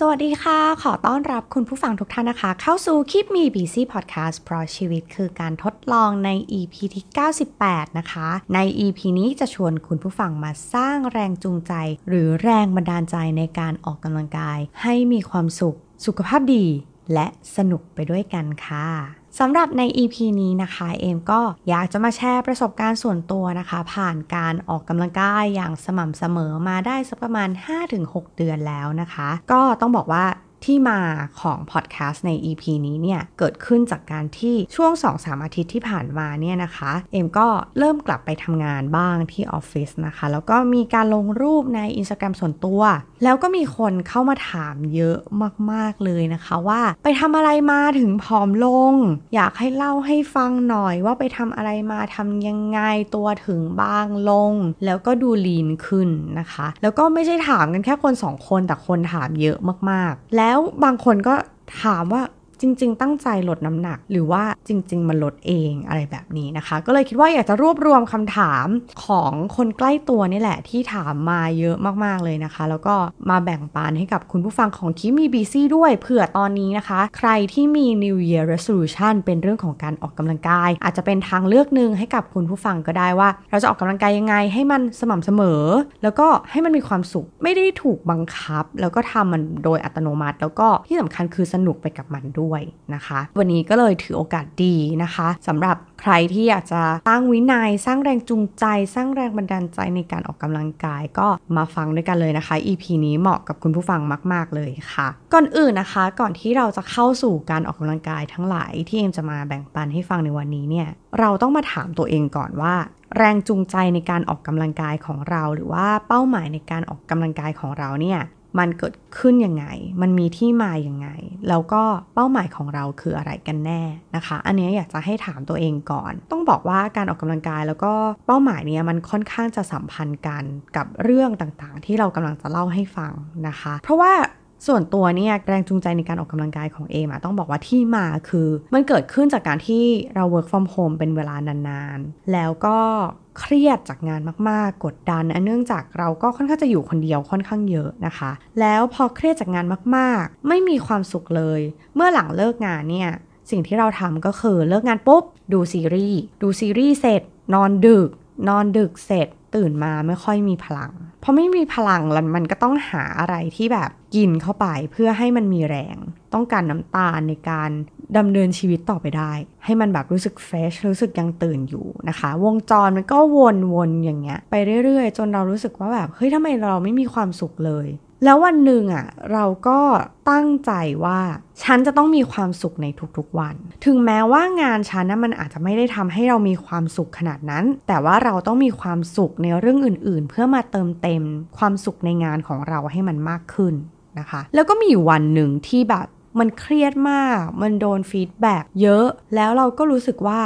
สวัสดีค่ะ ขอต้อนรับคุณผู้ฟังทุกท่านนะคะ เข้าสู่คลิปมีบีซีพอดแคสต์เพราะชีวิตคือการทดลองใน EP ที่ 98 นะคะ ใน EP นี้จะชวนคุณผู้ฟังมาสร้างแรงจูงใจ หรือแรงบันดาลใจในการออกกำลังกาย ให้มีความสุข สุขภาพดี และสนุกไปด้วยกันค่ะ สำหรับใน EP นี้นะคะเอมก็อยากจะมาแชร์ประสบการณ์ส่วนตัวนะคะ ผ่านการออกกำลังกายอย่างสม่ำเสมอมาได้สักประมาณ 5-6 เดือนแล้วนะคะ ก็ต้องบอกว่า ที่มาของพอดแคสต์ใน EP นี้เนี่ยเกิดขึ้นจากการที่ช่วง 2-3 อาทิตย์ที่ผ่านมาเนี่ยนะคะ เอ็มก็เริ่มกลับไปทำงานบ้างที่ออฟฟิศนะคะ แล้วก็มีการลงรูปใน Instagram ส่วนตัว แล้วก็มีคนเข้ามาถามเยอะมาก ๆ เลยนะคะว่าไปทำอะไรมาถึงผอมลง อยากให้เล่าให้ฟังหน่อยว่าไปทำอะไรมาทำยังไงตัวถึงบางลง แล้วก็ดูลีนขึ้นนะคะ แล้วก็ไม่ใช่ถามกันแค่คนสองคนแต่คนถามเยอะมากๆ แล้แล้วบางคนก็ถามว่า จริง ๆ ตั้งใจลดน้ำหนัก หรือว่าจริง ๆ มันลดเองอะไรแบบนี้นะคะ ก็เลยคิดว่าอยากจะรวบรวมคำถามของคนใกล้ตัวนี่แหละ ที่ถามมาเยอะมากๆเลยนะคะ แล้วก็มาแบ่งปันให้กับคุณผู้ฟังของคิมีบีซี่ด้วยเผื่อตอนนี้นะคะ ใครที่มี New Year Resolution เป็นเรื่องของการออกกำลังกาย อาจจะเป็นทางเลือกหนึ่งให้กับคุณผู้ฟังก็ได้ว่า เราจะออกกำลังกายยังไงให้มันสม่ำเสมอ แล้วก็ให้มันมีความสุขไม่ได้ถูกบังคับ แล้วก็ทำมันโดยอัตโนมัติ แล้วก็ที่สำคัญคือสนุกไปกับมันด้วยนะคะ วันนี้ก็เลยถือโอกาสดีนะคะสำหรับใครที่อยากจะสร้างวินยัย สร้างแรงจูงใจ สร้างแรงบันดาลใจในการออกกำลังกายก็มาฟังด้วยกันเลยนะคะ EP นี้เหมาะกับคุณผู้ฟังมาก ๆ เลยค่ะ ก่อนอื่นนะคะ ก่อนที่เราจะเข้าสู่การออกกำลังกายทั้งหลายที่เอ็มจะมาแบ่งปันให้ฟังในวันนี้เนี่ยเราต้องมาถามตัวเองก่อนว่า แรงจูงใจในการออกกำลังกายของเรา หรือว่าเป้าหมายในการออกกำลังกายของเราเนี่ย มันเกิดขึ้นยังไง มันมีที่มาอย่างไง แล้วก็เป้าหมายของเราคืออะไรกันแน่นะคะ อันนี้อยากจะให้ถามตัวเองก่อน ต้องบอกว่าการออกกำลังกายแล้วก็เป้าหมายเนี้ยมันค่อนข้างจะสัมพันธ์กันกับเรื่องต่างๆ ที่เรากำลังจะเล่าให้ฟังนะคะ เพราะว่า ส่วนตัวเนี่ยแรงจูงใจในการออกกำลังกายของเอมต้องบอกว่าที่มาคือ มันเกิดขึ้นจากการที่เรา work from home เป็นเวลานานๆ แล้วก็เครียดจากงานมากๆ กดดันเนื่องจากเราก็ค่อนข้างจะอยู่คนเดียวค่อนข้างเยอะนะคะ แล้วพอเครียดจากงานมากๆ ไม่มีความสุขเลย เมื่อหลังเลิกงานเนี่ยสิ่งที่เราทำก็คือเลิกงานปุ๊บดูซีรีส์ดูซีรีส์เสร็จ นอนดึก นอนดึกเสร็จตื่นมาไม่ค่อยมีพลังพอไม่มีพลังแล้วมันก็ต้องหาอะไรที่แบบ กินเข้าไปเพื่อให้มันมีแรง ต้องการน้ำตาลในการดำเนินชีวิตต่อไปได้ ให้มันแบบรู้สึกเฟชรู้สึกยังตื่นอยู่นะคะ วงจรมันก็วนๆอย่างเงี้ย ไปเรื่อยๆ จนเรารู้สึกว่าแบบเฮ้ยทำไมเราไม่มีความสุขเลย แล้ววันหนึ่งอะเราก็ตั้งใจว่าฉันจะต้องมีความสุขในทุกๆวัน ถึงแม้ว่างานฉันนะมันอาจจะไม่ได้ทำให้เรามีความสุขขนาดนั้น แต่ว่าเราต้องมีความสุขในเรื่องอื่น ๆ เพื่อมาเติมเต็มความสุขในงานของเราให้มันมากขึ้น นะคะ แล้วก็มีวันหนึ่งที่แบบมันเครียดมาก มันโดน feedback เยอะ แล้วเราก็รู้สึกว่า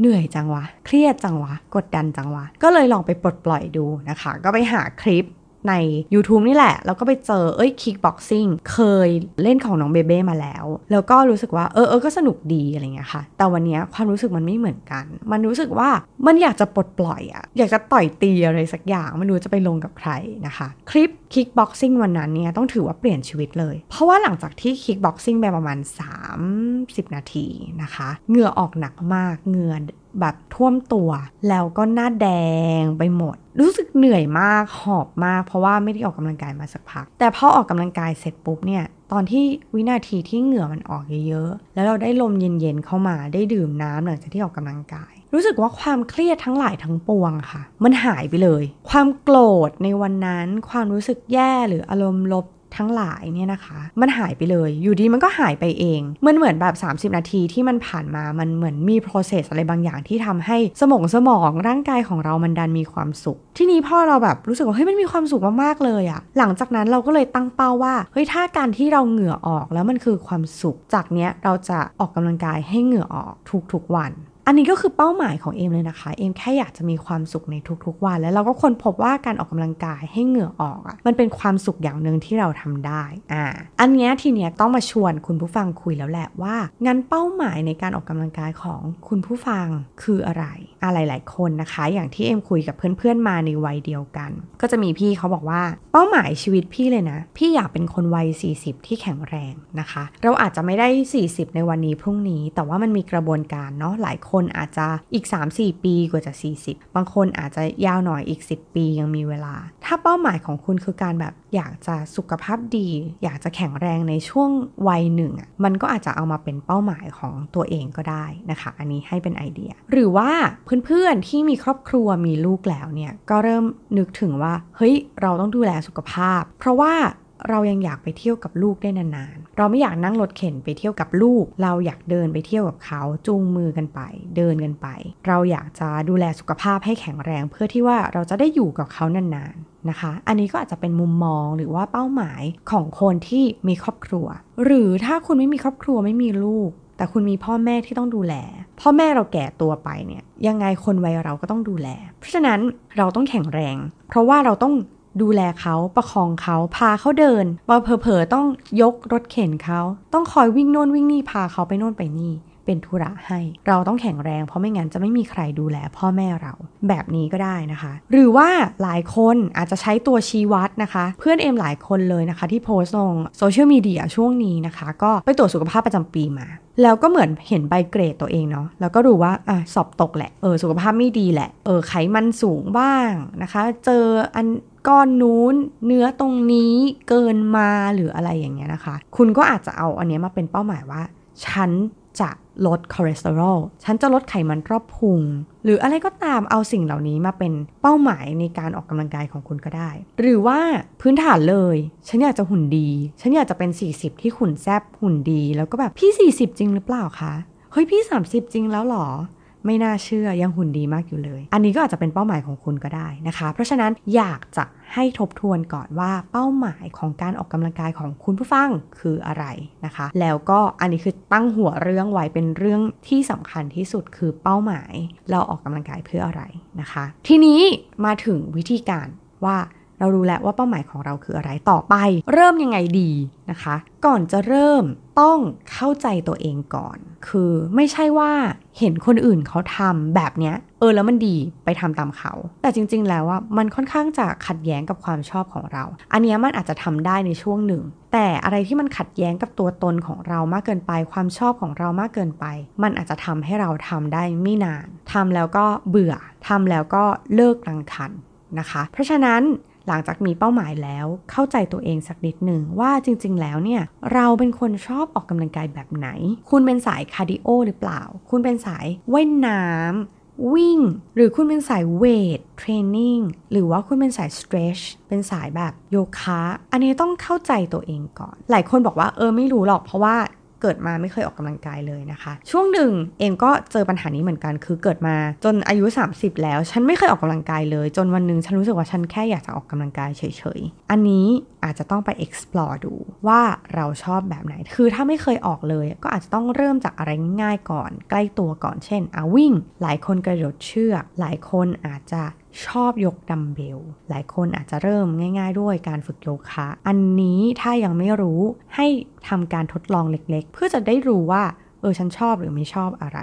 เหนื่อยจังวะ เครียดจังวะ กดดันจังวะ ก็เลยลองไปปลดปล่อยดูนะคะ ก็ไปหาคลิป ใน YouTube นี่แหละ แล้วก็ไปเจอเอ้ย kickboxing เคยเล่นของน้องเบเบ้มาแล้ว แล้วก็รู้สึกว่าเออเออก็สนุกดีอะไรเงี้ยค่ะ แต่วันนี้ความรู้สึกมันไม่เหมือนกัน มันรู้สึกว่ามันอยากจะปลดปล่อยอะอยากจะต่อยตีอะไรสักอย่างไม่รู้จะไปลงกับใครนะคะ คลิป kickboxing วันนั้นเนี่ยต้องถือว่าเปลี่ยนชีวิตเลย เพราะว่าหลังจากที่ kickboxing ไปประมาณ 30 นาทีนะคะเหงื่อออกหนักมากเหงื่อแบบท่วมตัว แล้วก็หน้าแดงไปหมด รู้สึกเหนื่อยมากหอบมาก เพราะว่าไม่ได้ออกกำลังกายมาสักพัก แต่พอออกกำลังกายเสร็จปุ๊บเนี่ยตอนที่วินาทีที่เหงื่อมันออกเยอะๆ แล้วเราได้ลมเย็นๆเข้ามาได้ดื่มน้ำหลังจากที่ออกกำลังกาย รู้สึกว่าความเครียดทั้งหลายทั้งปวงค่ะ มันหายไปเลย ความโกรธในวันนั้น ความรู้สึกแย่หรืออารมณ์ลบ ทั้งหลายเนี่ยนะคะ มันหายไปเลย อยู่ดีมันก็หายไปเอง มันเหมือนแบบ 30 นาทีที่มันผ่านมา มันเหมือนมี process อะไรบางอย่างที่ทำให้สมองสมองร่างกายของเรามันดันมีความสุข ที่นี้พ่อเราแบบรู้สึกว่าเฮ้ยมันมีความสุขมากๆเลยอะหลังจากนั้นเราก็เลยตั้งเป้าว่าเฮ้ยถ้าการที่เราเหงื่อออกแล้วมันคือความสุข จากเนี้ยเราจะออกกำลังกายให้เหงื่อออกทุกๆวัน อันนี้ก็คือเป้าหมายของเอมเลยนะคะ เอมแค่อยากจะมีความสุขในทุกๆวัน แล้วเราก็ค้นพบว่าการออกกำลังกายให้เหงื่อออกอะ่ะมันเป็นความสุขอย่างหนึ่งที่เราทำได้อ่าอันนี้ทีเนี้ยต้องมาชวนคุณผู้ฟังคุยแล้วแหละว่างั้นเป้าหมายในการออกกำลังกายของคุณผู้ฟังคืออะไรอะไรหลายคนนะคะ อย่างที่เอ็มคุยกับเพื่อนๆมาในวัยเดียวกัน ก็จะมีพี่เขาบอกว่าเป้าหมายชีวิตพี่เลยนะ พี่อยากเป็นคนวัย 40 ที่แข็งแรงนะคะ เราอาจจะไม่ได้ 40 ในวันนี้พรุ่งนี้ แต่ว่ามันมีกระบวนการเนาะหลายคนอาจจะอีก 3-4 ปีกว่าจะ 40 บางคนอาจจะยาวหน่อยอีก 10 ปียังมีเวลา ถ้าเป้าหมายของคุณคือการแบบอยากจะสุขภาพดี อยากจะแข็งแรงในช่วงวัยหนึ่งอะมันก็อาจจะเอามาเป็นเป้าหมายของตัวเองก็ได้นะคะ อันนี้ให้เป็นไอเดีย หรือว่าเพื่อนๆที่มีครอบครัวมีลูกแล้วเนี่ยก็เริ่มนึกถึงว่า เฮ้ยเราต้องดูแลสุขภาพ เพราะว่า เรายังอยากไปเที่ยวกับลูกได้นานๆ เราไม่อยากนั่งรถเข็นไปเที่ยวกับลูก เราอยากเดินไปเที่ยวกับเขาจูงมือกันไป เดินกันไป เราอยากจะดูแลสุขภาพให้แข็งแรง เพื่อที่ว่าเราจะได้อยู่กับเขานานๆนะคะ อันนี้ก็อาจจะเป็นมุมมองหรือว่าเป้าหมายของคนที่มีครอบครัว หรือถ้าคุณไม่มีครอบครัวไม่มีลูก แต่คุณมีพ่อแม่ที่ต้องดูแล พ่อแม่เราแก่ตัวไปเนี่ยยังไงคนวัยเราก็ต้องดูแล เพราะฉะนั้นเราต้องแข็งแรง เพราะว่าเราต้อง ดูแลเขาประคองเขาพาเขาเดินบางเผลอๆต้องยกรถเข็นเขา ต้องคอยวิ่งโน่นวิ่งนี่พาเขาไปโน่นไปนี่ เป็นธุระให้ เราต้องแข็งแรง เพราะไม่งั้นจะไม่มีใครดูแลพ่อแม่เราแบบนี้ก็ได้นะคะ หรือว่าหลายคนอาจจะใช้ตัวชี้วัดนะคะ เพื่อนเอ็มหลายคนเลยนะคะ ที่โพสต์ลงโซเชียลมีเดียช่วงนี้นะคะ ก็ไปตรวจสุขภาพประจำปีมา แล้วก็เหมือนเห็นใบเกรดตัวเองเนาะแล้วก็รู้ว่าอะสอบตกแหละเออสุขภาพไม่ดีแหละเออไขมันสูงบ้างนะคะ เจออันก้อนนู้นเนื้อตรงนี้เกินมาหรืออะไรอย่างเงี้ยนะคะ คุณก็อาจจะเอาอันนี้มาเป็นเป้าหมายว่า ฉันจะ ลดคอเลสเตอรอล ฉันจะลดไขมันรอบพุง หรืออะไรก็ตามเอาสิ่งเหล่านี้มาเป็นเป้าหมายในการออกกำลังกายของคุณก็ได้ หรือว่าพื้นฐานเลย ฉันอยากจะหุ่นดี ฉันอยากจะเป็น 40 ที่หุ่นแซบหุ่นดี แล้วก็แบบพี่ 40 จริงหรือเปล่าคะ เฮ้ยพี่ 30 จริงแล้วหรอ ไม่น่าเชื่อยังหุ่นดีมากอยู่เลย อันนี้ก็อาจจะเป็นเป้าหมายของคุณก็ได้นะคะ เพราะฉะนั้นอยากจะให้ทบทวนก่อนว่าเป้าหมายของการออกกำลังกายของคุณผู้ฟังคืออะไรนะคะ แล้วก็อันนี้คือตั้งหัวเรื่องไว้เป็นเรื่องที่สำคัญที่สุดคือเป้าหมายเราออกกำลังกายเพื่ออะไรนะคะ ทีนี้มาถึงวิธีการว่า เรารู้แล้วว่าเป้าหมายของเราคืออะไรต่อไป เริ่มยังไงดีนะคะ ก่อนจะเริ่มต้องเข้าใจตัวเองก่อน คือไม่ใช่ว่าเห็นคนอื่นเขาทำแบบเนี้ย เออแล้วมันดีไปทำตามเขา แต่จริง ๆ แล้วว่ามันค่อนข้างจะขัดแย้งกับความชอบของเรา อันนี้มันอาจจะทำได้ในช่วงหนึ่ง แต่อะไรที่มันขัดแย้งกับตัวตนของเรามากเกินไป ความชอบของเรามากเกินไป มันอาจจะทำให้เราทำได้ไม่นานทำแล้วก็เบื่อทำแล้วก็เลิกรังคันนะคะ เพราะฉะนั้น หลังจากมีเป้าหมายแล้ว เข้าใจตัวเองสักนิดหนึ่งว่าจริง ๆ แล้วเนี่ยเราเป็นคนชอบออกกำลังกายแบบไหน คุณเป็นสาย cardio หรือเปล่า คุณเป็นสายว่ายน้ำวิ่ง หรือคุณเป็นสาย weight training หรือว่าคุณเป็นสาย stretch เป็นสายแบบโยคะ อันนี้ต้องเข้าใจตัวเองก่อน หลายคนบอกว่าเออไม่รู้หรอกเพราะว่า เกิดมาไม่เคยออกกำลังกายเลยนะคะ ช่วงหนึ่งเองก็เจอปัญหานี้เหมือนกัน คือเกิดมาจนอายุ 30 แล้ว ฉันไม่เคยออกกำลังกายเลย จนวันหนึ่งฉันรู้สึกว่าฉันแค่อยากจะออกกำลังกายเฉยๆ อันนี้อาจจะต้องไป explore ดูว่าเราชอบแบบไหน คือถ้าไม่เคยออกเลย ก็อาจจะต้องเริ่มจากอะไรง่ายก่อน ใกล้ตัวก่อน เช่นอาวิ่ง หลายคนกระโดดเชือก หลายคนอาจจะชอบยกดัมเบล หลายคนอาจจะเริ่มง่าย ๆ ด้วยการฝึกโยคะ อันนี้ถ้ายังไม่รู้ให้ทำการทดลองเล็กๆ เพื่อจะได้รู้ว่า เออ ฉันชอบหรือไม่ชอบอะไร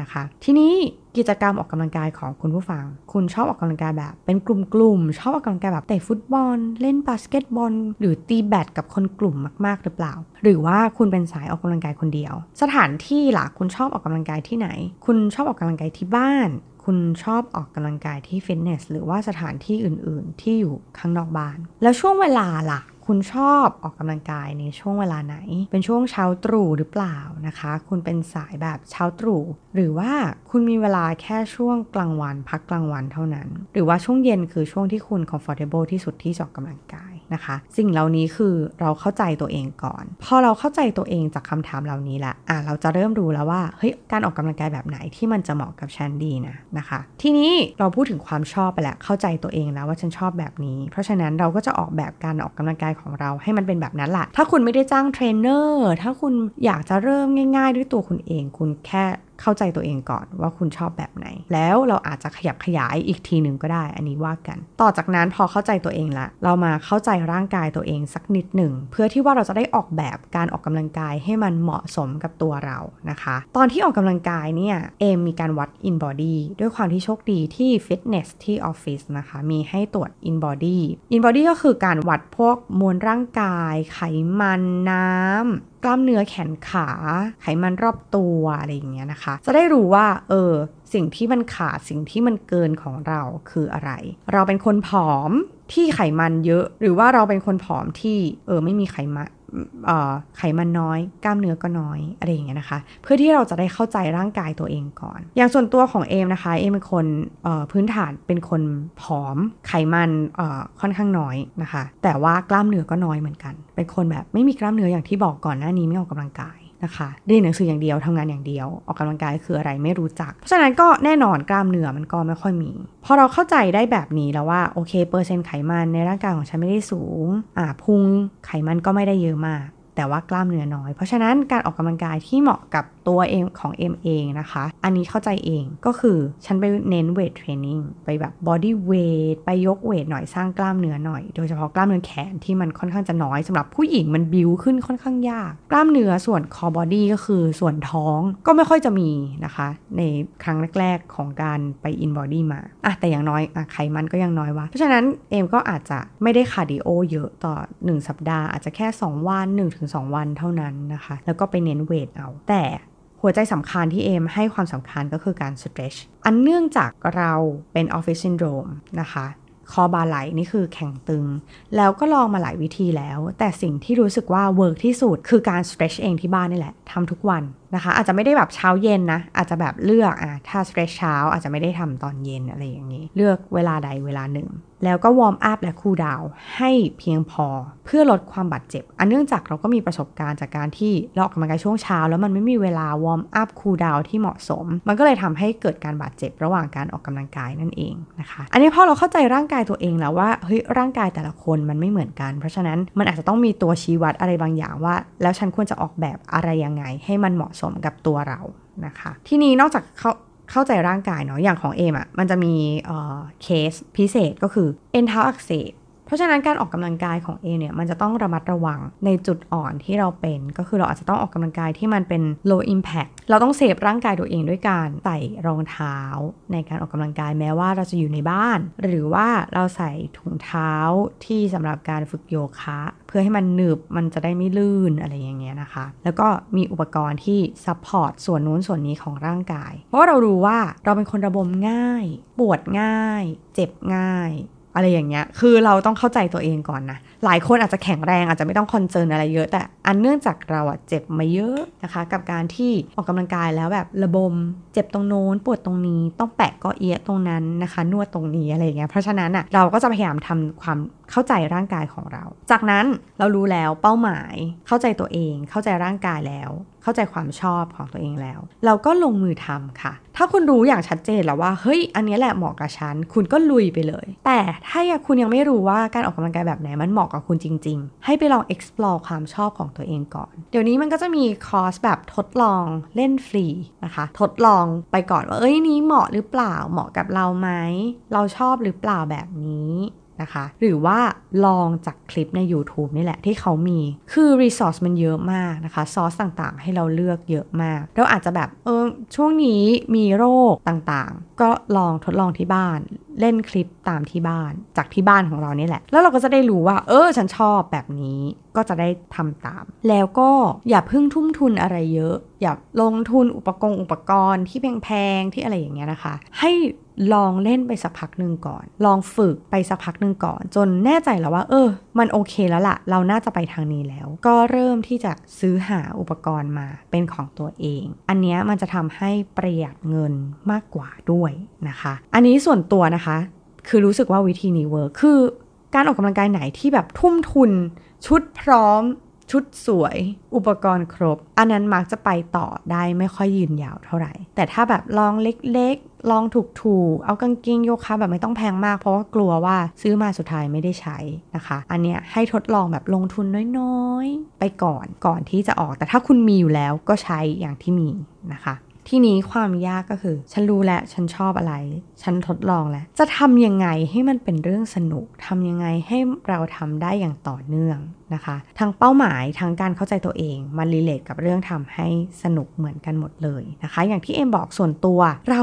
นะคะ ทีนี้กิจกรรมออกกำลังกายของคุณผู้ฟัง คุณชอบออกกำลังกายแบบ เป็นกลุ่มๆ ชอบออกกำลังกายแบบเตะฟุตบอล เล่นบาสเกตบอล หรือตีแบดกับคนกลุ่มมากๆ หรือเปล่า หรือว่าคุณเป็นสายออกกำลังกายคนเดียว สถานที่ล่ะคุณชอบออกกำลังกายที่ไหน คุณชอบออกกำลังกายที่บ้าน คุณชอบออกกำลังกายที่ฟิตเนสหรือว่าสถานที่อื่น ๆ ที่อยู่ข้างนอกบ้าน แล้วช่วงเวลาล่ะคุณชอบออกกำลังกายในช่วงเวลาไหน เป็นช่วงเช้าตรู่หรือเปล่านะคะ คุณเป็นสายแบบเช้าตรู่ หรือว่าคุณมีเวลาแค่ช่วงกลางวันพักกลางวันเท่านั้น หรือว่าช่วงเย็นคือช่วงที่คุณ comfortable ที่สุดที่จะออกกำลังกาย นะคะ สิ่งเหล่านี้คือเราเข้าใจตัวเองก่อน พอเราเข้าใจตัวเองจากคำถามเหล่านี้ละอะเราจะเริ่มรู้แล้วว่าเฮ้ยการออกกำลังกายแบบไหนที่มันจะเหมาะกับฉันดีนะนะคะ ทีนี้เราพูดถึงความชอบไปแล้วเข้าใจตัวเองแล้วว่าฉันชอบแบบนี้ เพราะฉะนั้นเราก็จะออกแบบการออกกำลังกายของเราให้มันเป็นแบบนั้นแหละถ้าคุณไม่ได้จ้างเทรนเนอร์ถ้าคุณอยากจะเริ่มง่าย ๆ ด้วยตัวคุณเอง คุณแค่ เข้าใจตัวเองก่อนว่าคุณชอบแบบไหน แล้วเราอาจจะขยับขยายอีกทีหนึ่งก็ได้ อันนี้ว่ากัน ต่อจากนั้นพอเข้าใจตัวเองละ เรามาเข้าใจร่างกายตัวเองสักนิดหนึ่ง เพื่อที่ว่าเราจะได้ออกแบบการออกกำลังกายให้มันเหมาะสมกับตัวเรานะคะ ตอนที่ออกกำลังกายเนี่ยเอมมีการวัด in body ด้วยความที่โชคดีที่ฟิตเนสที่ออฟฟิศนะคะ มีให้ตรวจ in body in body ก็คือการวัดพวกมวลร่างกาย ไขมันน้ำกล้ามเนื้อแขนขา ไขมันรอบตัวอะไรอย่างเงี้ยนะคะ จะได้รู้ว่า เออ สิ่งที่มันขาด สิ่งที่มันเกินของเราคืออะไร เราเป็นคนผอมที่ไขมันเยอะ หรือว่าเราเป็นคนผอมที่ เออ ไม่มีไขมัน ไขมันน้อย กล้ามเนื้อก็น้อยอะไรอย่างเงี้ยนะคะ เพื่อที่เราจะได้เข้าใจร่างกายตัวเองก่อน อย่างส่วนตัวของเอมนะคะ เอมเป็นคนพื้นฐานเป็นคนผอม ไขมันค่อนข้างน้อยนะคะ แต่ว่ากล้ามเนื้อก็น้อยเหมือนกัน เป็นคนแบบไม่มีกล้ามเนื้ออย่างที่บอกก่อนหน้านี้ไม่ออกกำลังกาย นะคะเรียนหนังสืออย่างเดียวทำงานอย่างเดียว ออกกำลังกายคืออะไรไม่รู้จัก เพราะฉะนั้นก็แน่นอนกล้ามเนื้อมันก็ไม่ค่อยมี พอเราเข้าใจได้แบบนี้แล้วว่าโอเคเปอร์เซ็นต์ไขมันในร่างกายของฉันไม่ได้สูงอ่าพุงไขมันก็ไม่ได้เยอะมาก แต่ว่ากล้ามเนื้อน้อย เพราะฉะนั้นการออกกำลังกายที่เหมาะกับตัวเองของเอ็มเองนะคะ อันนี้เข้าใจเองก็คือฉันไปเน้น weight training ไปแบบ bodyweight ไปยก weight หน่อยสร้างกล้ามเนื้อหน่อย โดยเฉพาะกล้ามเนื้อแขนที่มันค่อนข้างจะน้อยสำหรับผู้หญิงมันบิวขึ้นค่อนข้างยาก กล้ามเนื้อส่วน core body ก็คือส่วนท้องก็ไม่ค่อยจะมีนะคะ ในครั้งแรก ๆ ของการไป InBody มาอะแต่อย่างน้อยอะไขมันก็ยังน้อยวะเพราะฉะนั้นเอมก็อาจจะไม่ได้ cardio เยอะต่อ 1 สัปดาห์อาจจะแค่ 2 วัน1ถึง1-2 วันเท่านั้นนะคะ แล้วก็ไปเน้น weight เอา แต่หัวใจสำคัญที่เอมให้ความสำคัญก็คือการ stretch อันเนื่องจากเราเป็น office syndrome นะคะ คอบ่าไหล่นี่คือแข็งตึง แล้วก็ลองมาหลายวิธีแล้ว แต่สิ่งที่รู้สึกว่า work ที่สุดคือการ stretch เองที่บ้านนี่แหละทำทุกวันนะคะ อาจจะไม่ได้แบบเช้าเย็นนะ อาจจะแบบเลือกอะถ้า stretch เช้าอาจจะไม่ได้ทำตอนเย็นอะไรอย่างนี้ เลือกเวลาใดเวลาหนึ่ง แล้วก็ warm up และ cool down ให้เพียงพอเพื่อลดความบาดเจ็บ อันเนื่องจากเราก็มีประสบการณ์จากการที่เราออกกำลังกายช่วงเช้า แล้วมันไม่มีเวลา warm up cool down ที่เหมาะสม มันก็เลยทำให้เกิดการบาดเจ็บระหว่างการออกกำลังกายนั่นเองนะคะ อันนี้พอเราเข้าใจร่างกายตัวเองแล้วว่าเฮ้ยร่างกายแต่ละคนมันไม่เหมือนกัน เพราะฉะนั้นมันอาจจะต้องมีตัวชี้วัดอะไรบางอย่างว่า แล้วฉันควรจะออกแบบอะไรยังไงให้มันเหมาะสมกับตัวเรานะคะ ทีนี้นอกจากเขาเข้าใจร่างกายเนาะอย่างของเอมอะ่ะมันจะมีเคสพิเศษก็คือเอ็นเท้าอักเสบ เพราะฉะนั้นการออกกำลังกายของเอมเนี่ยมันจะต้องระมัดระวังในจุดอ่อนที่เราเป็นก็คือเราอาจจะต้องออกกำลังกายที่มันเป็น low impact เราต้อง save ร่างกายตัวเองด้วยการใส่รองเท้า ในการออกกำลังกายแม้ว่าเราจะอยู่ในบ้าน หรือว่าเราใส่ถุงเท้าที่สำหรับการฝึกโยคะ เพื่อให้มันหนึบมันจะได้ไม่ลื่นอะไรอย่างเงี้ยนะคะ แล้วก็มีอุปกรณ์ที่ support ส่วนนู้นส่วนนี้ของร่างกาย เพราะว่าเรารู้ว่าเราเป็นคนระบมง่าย ปวดง่าย เจ็บง่าย อะไรอย่างเงี้ย คือเราต้องเข้าใจตัวเองก่อนนะหลายคนอาจจะแข็งแรงอาจจะไม่ต้อง concern อะไรเยอะ แต่อันเนื่องจากเราอะเจ็บมาเยอะนะคะ กับการที่ออกกำลังกายแล้วแบบระบม เจ็บตรงโน้นปวดตรงนี้ ต้องแปะก็เอียตรงนั้นนะคะ นวดตรงนี้อะไรอย่างเงี้ยเพราะฉะนั้นอะเราก็จะพยายามทำความเข้าใจร่างกายของเรา จากนั้นเรารู้แล้วเป้าหมายเข้าใจตัวเอง เข้าใจร่างกายแล้ว เข้าใจความชอบของตัวเองแล้ว เราก็ลงมือทำค่ะ ถ้าคุณรู้อย่างชัดเจนแล้วว่าเฮ้ยอันนี้แหละเหมาะกับฉันคุณก็ลุยไปเลย แต่ถ้าคุณยังไม่รู้ว่าการออกกำลังกายแบบไหนมันเหมาะกับคุณจริง ๆ ให้ไปลอง explore ความชอบของตัวเองก่อน เดี๋ยวนี้มันก็จะมีคอร์สแบบทดลองเล่นฟรีนะคะ ทดลองไปก่อนว่าเอ้ยนี้เหมาะหรือเปล่าเหมาะกับเราไหมเราชอบหรือเปล่าแบบนี้ นะคะ หรือว่าลองจากคลิปใน YouTube นี่แหละที่เขามี คือรีซอสมันเยอะมากนะคะซอสต่างๆ ให้เราเลือกเยอะมาก เราอาจจะแบบเออช่วงนี้มีโรคต่างๆ ก็ลองทดลองที่บ้าน เล่นคลิปตามที่บ้านจากที่บ้านของเรานี่แหละ แล้วเราก็จะได้รู้ว่า เออฉันชอบแบบนี้ก็จะได้ทำตาม แล้วก็อย่าเพึ่งทุ่มทุนอะไรเยอะ อย่าลงทุนอุปกรณ์อุปกรณ์ที่แพงๆที่อะไรอย่างเงี้ยนะคะ ให้ลองเล่นไปสักพักหนึ่งก่อน ลองฝึกไปสักพักหนึ่งก่อน จนแน่ใจแล้วว่า เออ มันโอเคแล้วละ่ะ เราน่าจะไปทางนี้แล้ว ก็เริ่มที่จะซื้อหาอุปกรณ์มาเป็นของตัวเอง อันนี้มันจะทำให้ประหยัดเงินมากกว่าด้วยนะคะ อันนี้ส่วนตัวนะคะ คือรู้สึกว่าวิธีนี้เวิร์คคือการออกกำลังกายไหนที่แบบทุ่มทุน ชุดพร้อมชุดสวยอุปกรณ์ครบ อันนั้นมักจะไปต่อได้ไม่ค่อยยืนยาวเท่าไหร่ แต่ถ้าแบบลองเล็กๆ ลองถูกๆ เอากางเกงโยคะแบบไม่ต้องแพงมากเพราะว่ากลัวว่าซื้อมาสุดท้ายไม่ได้ใช้นะคะ อันเนี้ยให้ทดลองแบบลงทุนน้อยๆ ไปก่อนก่อนที่จะออก แต่ถ้าคุณมีอยู่แล้วก็ใช้อย่างที่มีนะคะ ที่นี้ความยากก็คือ ฉันรู้แล้วฉันชอบอะไร ฉันทดลองแล้ว จะทำยังไงให้มันเป็นเรื่องสนุกทำยังไงให้เราทำได้อย่างต่อเนื่องนะคะทั้งเป้าหมายทั้งการเข้าใจตัวเอง มันรีเลทกับเรื่องทำให้สนุกเหมือนกันหมดเลยนะคะ อย่างที่เอ็มบอกส่วนตัวเรา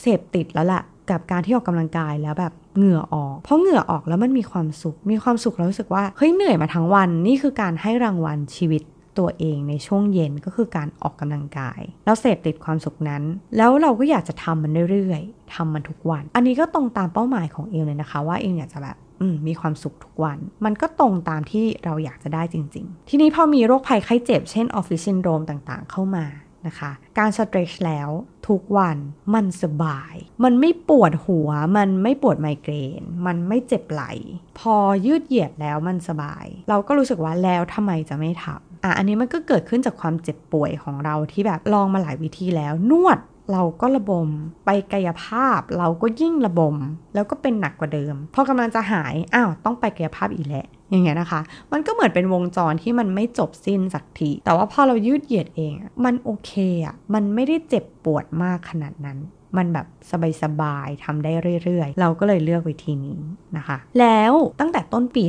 เสพติดแล้วล่ะกับการที่ออกกำลังกายแล้วแบบเหงื่อออก เพราะเหงื่อออกแล้วมันมีความสุข มีความสุขแล้วรู้สึกว่า เฮ้ยเหนื่อยมาทั้งวัน นี่คือการให้รางวัลชีวิต ตัวเองในช่วงเย็นก็คือการออกกำลังกาย แล้วเสพติดความสุขนั้น แล้วเราก็อยากจะทำมันเรื่อยๆทำมันทุกวัน อันนี้ก็ตรงตามเป้าหมายของเอมเลยนะคะ ว่าเอมอยากจะแบบมีความสุขทุกวัน มันก็ตรงตามที่เราอยากจะได้จริง ๆ ทีนี้พอมีโรคภัยไข้เจ็บ เช่น office syndrome ต่างๆ เข้ามานะคะ การ stretch แล้วทุกวันมันสบาย มันไม่ปวดหัว มันไม่ปวดไมเกรน มันไม่เจ็บไหล่ พอยืดเหยียดแล้วมันสบาย เราก็รู้สึกว่าแล้วทำไมจะไม่ทำ อะอันนี้มันก็เกิดขึ้นจากความเจ็บป่วยของเราที่แบบลองมาหลายวิธีแล้วนวดเราก็ระบมไปกายภาพเราก็ยิ่งระบม แล้วก็เป็นหนักกว่าเดิม พอกำลังจะหายอ้าวต้องไปกายภาพอีกแล้วอย่างเงี้ยนะคะ มันก็เหมือนเป็นวงจรที่มันไม่จบสิ้นสักที แต่ว่าพอเรายืดเหยียดเอง มันโอเคอะมันไม่ได้เจ็บปวดมากขนาดนั้น มันแบบสบายๆทำได้เรื่อยๆ เราก็เลยเลือกวิธีนี้นะคะ แล้วตั้งแต่ต้นปี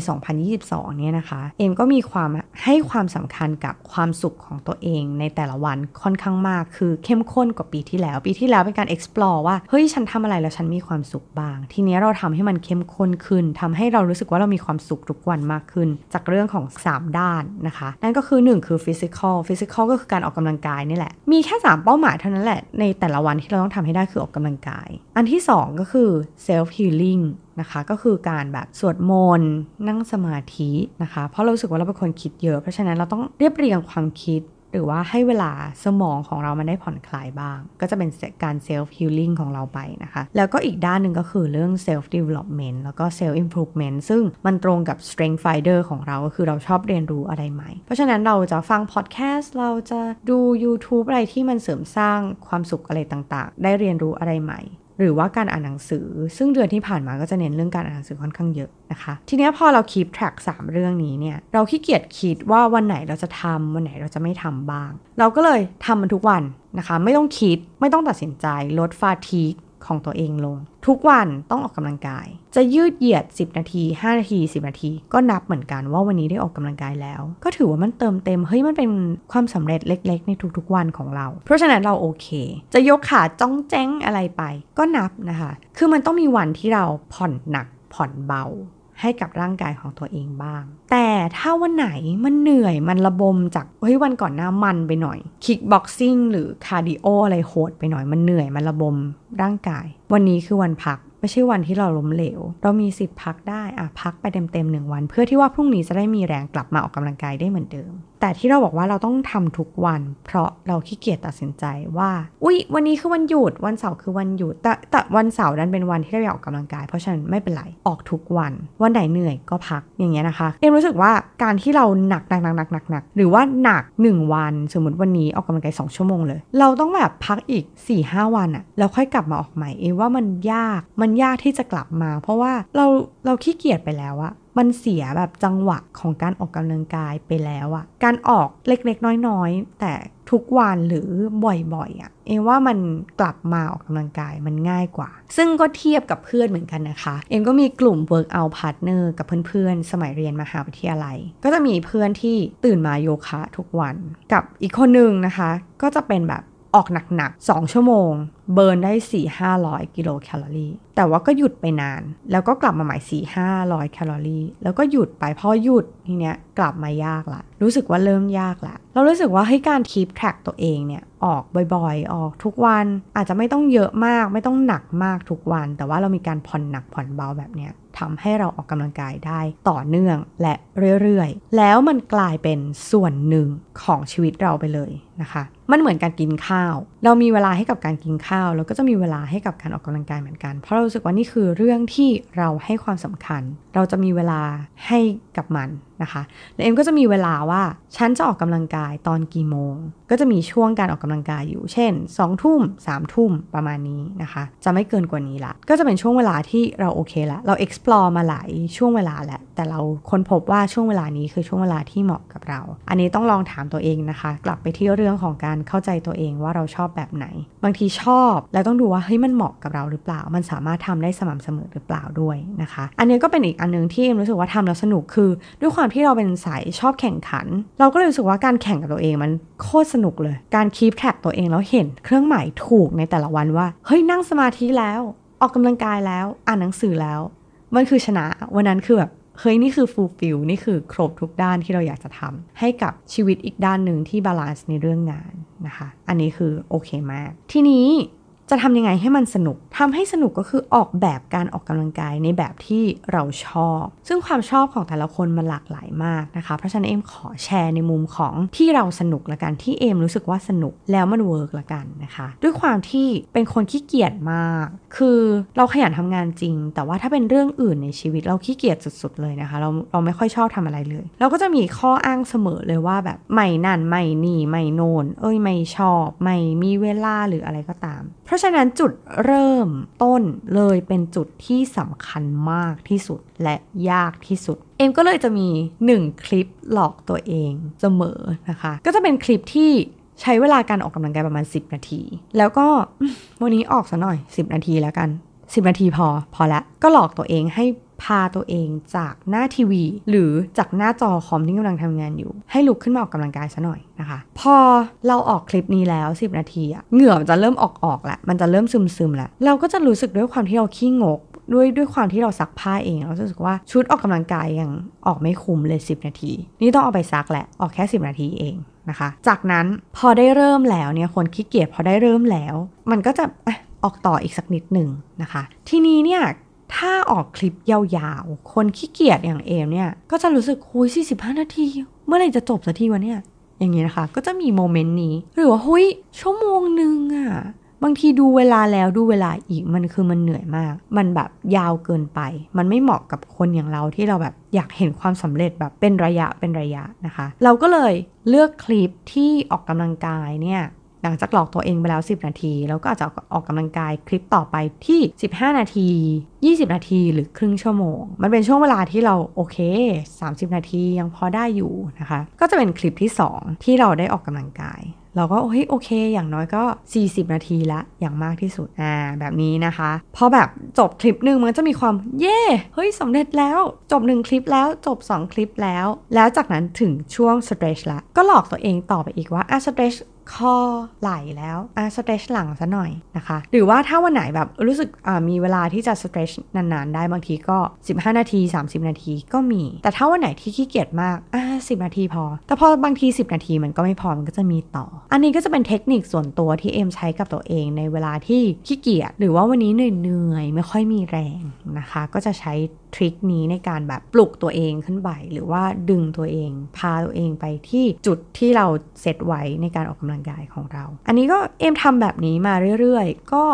2022 เนี่ยนะคะ เอมก็มีความให้ความสำคัญกับความสุขของตัวเองในแต่ละวันค่อนข้างมาก คือเข้มข้นกว่าปีที่แล้ว ปีที่แล้วเป็นการ explore ว่า เฮ้ย ฉันทำอะไรแล้วฉันมีความสุขบ้าง ทีนี้เราทำให้มันเข้มข้นขึ้นทำให้เรารู้สึกว่าเรามีความสุขทุกวันมากขึ้น จากเรื่องของ 3 ด้านนะคะ นั่นก็คือ 1 คือ physical physical ก็คือการออกกำลังกายนี่แหละ มีแค่ 3 เป้าหมายเท่านั้นแหละในแต่ละวันที่เราต้องทำให้ได้คือออกกำลังกาย อันที่สองก็คือ self healing นะคะ ก็คือการแบบสวดมนต์นั่งสมาธินะคะ เพราะเรารู้สึกว่าเราเป็นคนคิดเยอะ เพราะฉะนั้นเราต้องเรียบเรียงความคิด หรือว่าให้เวลาสมองของเรามันได้ผ่อนคลายบ้าง ก็จะเป็นการ self healing ของเราไปนะคะ แล้วก็อีกด้านหนึ่งก็คือเรื่อง self development แล้วก็ self improvement ซึ่งมันตรงกับ strength finder ของเราก็คือเราชอบเรียนรู้อะไรใหม่ เพราะฉะนั้นเราจะฟังพอดแคสต์เราจะดู YouTube อะไรที่มันเสริมสร้างความสุขอะไรต่างๆ ได้เรียนรู้อะไรใหม่ หรือว่าการอ่านหนังสือ ซึ่งเดือนที่ผ่านมาก็จะเน้นเรื่องการอ่านหนังสือค่อนข้างเยอะนะคะ ทีนี้พอเราคีปแทร็ก3 เรื่องนี้เนี่ย เราขี้เกียจคิดว่าวันไหนเราจะทำวันไหนเราจะไม่ทำบ้าง เราก็เลยทำมันทุกวันนะคะ ไม่ต้องคิดไม่ต้องตัดสินใจลดฟาทีก ของตัวเองลง ทุกวันต้องออกกำลังกาย จะยืดเหยียด 10 นาที 5 นาที 10 นาที ก็นับเหมือนกันว่าวันนี้ได้ออกกำลังกายแล้ว ก็ถือว่ามันเติมเต็ม เฮ้ยมันเป็นความสำเร็จเล็ก ๆ ในทุกๆวันของเรา เพราะฉะนั้นเราโอเค จะยกขาจ้องแจ้งอะไรไป ก็นับนะคะ คือมันต้องมีวันที่เราผ่อนหนักผ่อนเบา ให้กับร่างกายของตัวเองบ้าง แต่ถ้าวันไหนมันเหนื่อยมันระบมจากเฮ้ยวันก่อนหน้ามันไปหน่อย kickboxing หรือ cardio อะไรโหดไปหน่อยมันเหนื่อยมันระบมร่างกาย วันนี้คือวันพักไม่ใช่วันที่เราล้มเหลว เรามีสิทธิ์พักได้อะพักไปเต็มๆหนึ่งวัน เพื่อที่ว่าพรุ่งนี้จะได้มีแรงกลับมาออกกำลังกายได้เหมือนเดิม แต่ที่เราบอกว่าเราต้องทำทุกวัน เพราะเราขี้เกียจตัดสินใจว่า อุ๊ยวันนี้คือวันหยุด วันเสาร์คือวันหยุด แต่แต่วันเสาร์นั้นเป็นวันที่เราอยากออกกำลังกาย เพราะฉะนั้นไม่เป็นไร ออกทุกวัน วันไหนเหนื่อยก็พัก อย่างเงี้ยนะคะ เอ็มรู้สึกว่าการที่เราหนักหนักหนักหนักหนักหนักหรือว่าหนัก 1 วัน สมมติวันนี้ออกกำลังกาย2ชั่วโมงเลย เราต้องแบบพักอีก 4-5วันอะแล้วค่อยกลับมาออกใหม่ เอ็มว่ามันยาก มันยากที่จะกลับมา เพราะว่าเราเราขี้เกียจไปแล้วอะ มันเสียแบบจังหวะของการออกกำลังกายไปแล้วอะการออกเล็กๆ น้อยๆ แต่ทุกวันหรือบ่อยๆอะเอ็มว่ามันกลับมาออกกำลังกายมันง่ายกว่า ซึ่งก็เทียบกับเพื่อนเหมือนกันนะคะ เอ็มก็มีกลุ่ม Workout Partner กับเพื่อนๆ สมัยเรียนมหาวิทยาลัย ก็จะมีเพื่อนที่ตื่นมาโยคะทุกวัน กับอีกคนนึงนะคะ ก็จะเป็นแบบออกหนักๆ2ชั่วโมงเบิร์นได้4-500กิโลแคลอรี่ แต่ว่าก็หยุดไปนาน แล้วก็กลับมาใหม่4-500แคลอรี่ แล้วก็หยุดไปพอหยุดทีเนี้ยกลับมายากละ รู้สึกว่าเริ่มยากละ เรารู้สึกว่าให้การคีปแทร็กตัวเองเนี่ยออกบ่อยๆ ออกทุกวัน อาจจะไม่ต้องเยอะมาก ไม่ต้องหนักมากทุกวัน แต่ว่าเรามีการผ่อนหนักผ่อนเบาแบบเนี้ยทำให้เราออกกำลังกายได้ต่อเนื่องและเรื่อยๆ แล้วมันกลายเป็นส่วนหนึ่งของชีวิตเราไปเลยนะคะ มันเหมือนการกินข้าว เรามีเวลาให้กับการกินข้าวข้าวก็จะมีเวลาให้กับการออกกำลังกายเหมือนกัน เพราะเรารู้สึกว่านี่คือเรื่องที่เราให้ความสำคัญ เราจะมีเวลาให้กับมัน นะคะแล้วเอ็มก็จะมีเวลาว่าฉันจะออกกำลังกายตอนกี่โมง ก็จะมีช่วงการออกกำลังกายอยู่ เช่น2ทุ่ม3ทุ่มประมาณนี้นะคะ จะไม่เกินกว่านี้ละ ก็จะเป็นช่วงเวลาที่เราโอเคละ เรา explore มาหลายช่วงเวลาแหล้วแต่เราค้นพบว่าช่วงเวลานี้คือช่วงเวลาที่เหมาะกับเรา อันนี้ต้องลองถามตัวเองนะคะ กลับไปที่เรื่องของการเข้าใจตัวเองว่าเราชอบแบบไหน บางทีชอบแล้วต้องดูว่าเฮ้ยมันเหมาะกับเราหรือเปล่า มันสามารถทำได้สม่ำเสมอหรือเปล่าด้วยนะคะ อันนี้ก็เป็นอีกอันนึงที่เอ็มรู้สึกว่าทำแล้วสนุกคือด้วยความที่เราเป็นสายชอบแข่งขัน เราก็เลยรู้สึกว่าการแข่งกับตัวเองมันโคตรสนุกเลย การคีปแท็กตัวเองแล้วเห็นเครื่องหมายถูกในแต่ละวันว่า เฮ้ยนั่งสมาธิแล้ว ออกกำลังกายแล้ว อ่านหนังสือแล้ว มันคือชนะ วันนั้นคือแบบเฮ้ยนี่คือ fulfill นี่คือครบทุกด้านที่เราอยากจะทำให้กับชีวิตอีกด้านหนึ่งที่ balance ในเรื่องงานนะคะ อันนี้คือโอเคมาก ทีนี้ จะทำยังไงให้มันสนุกทำให้สนุกก็คือออกแบบการออกกำลังกายในแบบที่เราชอบ ซึ่งความชอบของแต่ละคนมันหลากหลายมากนะคะ เพราะฉะนั้นเอมขอแชร์ในมุมของที่เราสนุกละกันที่เอมรู้สึกว่าสนุกแล้วมัน work ละกันนะคะ ด้วยความที่เป็นคนขี้เกียจมาก คือเราขยันทำงานจริง แต่ว่าถ้าเป็นเรื่องอื่นในชีวิตเราขี้เกียจสุด ๆ เลยนะคะ เราเราไม่ค่อยชอบทำอะไรเลย เราก็จะมีข้ออ้างเสมอเลยว่าแบบไม่นั่นไม่นี่ไม่โนนเอ้ยไม่ชอบ ไม่มีเวลาหรืออะไรก็ตาม เพราะฉะนั้นจุดเริ่มต้นเลยเป็นจุดที่สำคัญมากที่สุดและยากที่สุด เอ็มก็เลยจะมี 1 คลิปหลอกตัวเองเสมอนะคะ ก็จะเป็นคลิปที่ใช้เวลาการออกกำลังกายประมาณ 10 นาที แล้วก็วันนี้ออกซะหน่อย 10 นาทีแล้วกัน 10 นาทีพอพอละก็หลอกตัวเองให้ พาตัวเองจากหน้าทีวี หรือจากหน้าจอคอมที่กำลังทำงานอยู่ ให้ลุกขึ้นมาออกกำลังกายซะหน่อยนะคะ พอเราออกคลิปนี้แล้ว 10 นาทีอะเหงื่อมันจะเริ่มออกออกแหละมันจะเริ่มซึมซึมแล้วเราก็จะรู้สึกด้วยความที่เราขี้งกด้วยด้วยความที่เราซักผ้าเองเรารู้สึกว่าชุดออกกำลังกายยังออกไม่คุ้มเลย 10 นาที นี่ต้องเอาไปซักแหละออกแค่ 10 นาทีเองนะคะ จากนั้นพอได้เริ่มแล้วเนี่ยคนขี้เกียจพอได้เริ่มแล้ว มันก็จะออกต่ออีกสักนิดหนึ่งนะคะ ทีนี้เนี่ย ถ้าออกคลิปยาวๆ คนขี้เกียจอย่างเอมเนี่ย ก็จะรู้สึกคุย45 นาที เมื่อไหร่จะจบสักทีวะเนี่ย อย่างนี้นะคะ ก็จะมีโมเมนต์นี้ หรือว่าหุยชั่วโมงหนึ่งอะบางทีดูเวลาแล้วดูเวลาอีกมันคือมันเหนื่อยมาก มันแบบยาวเกินไป มันไม่เหมาะกับคนอย่างเราที่เราแบบอยากเห็นความสำเร็จแบบเป็นระยะเป็นระยะนะคะ เราก็เลยเลือกคลิปที่ออกกำลังกายเนี่ย หลังจากหลอกตัวเองไปแล้ว 10 นาที แล้วก็อาจจะออกกำลังกายคลิปต่อไปที่ 15 นาที 20 นาทีหรือครึ่งชั่วโมง มันเป็นช่วงเวลาที่เราโอเค 30 นาทียังพอได้อยู่นะคะ ก็จะเป็นคลิปที่ 2 ที่เราได้ออกกำลังกาย เราก็เฮ้ยโอเค อย่างน้อยก็ 40 นาทีละอย่างมากที่สุดอ่าแบบนี้นะคะพอแบบจบคลิปหนึ่งมันจะมีความเย่เฮ้ยสำเร็จแล้ว จบ 1 คลิปแล้วจบ 2 คลิปแล้ว แล้วจากนั้นถึงช่วง stretch ละก็หลอกตัวเองต่อไปอีกว่าอะ stretch คอไหล่แล้วอะ stretch หลังซะหน่อยนะคะ หรือว่าถ้าวันไหนแบบรู้สึกมีเวลาที่จะ stretch นานๆ ได้บางทีก็ 15 นาที 30 นาทีก็มี แต่ถ้าวันไหนที่ขี้เกียจมากอะ10นาทีพอ แต่พอบางที 10 นาทีมันก็ไม่พอมันก็จะมีต่อ อันนี้ก็จะเป็นเทคนิคส่วนตัวที่เอ็มใช้กับตัวเองในเวลาที่ขี้เกียจหรือว่าวันนี้เหนื่อยๆไม่ค่อยมีแรงนะคะ ก็จะใช้ ทริคนี้ในการแบบปลุกตัวเองขึ้นไปหรือว่าดึงตัวเอง พาตัวเองไปที่จุดที่เราเซตไว้ในการออกกำลังกายของเรา อันนี้ก็เอ็มทำแบบนี้มาเรื่อยๆ ก็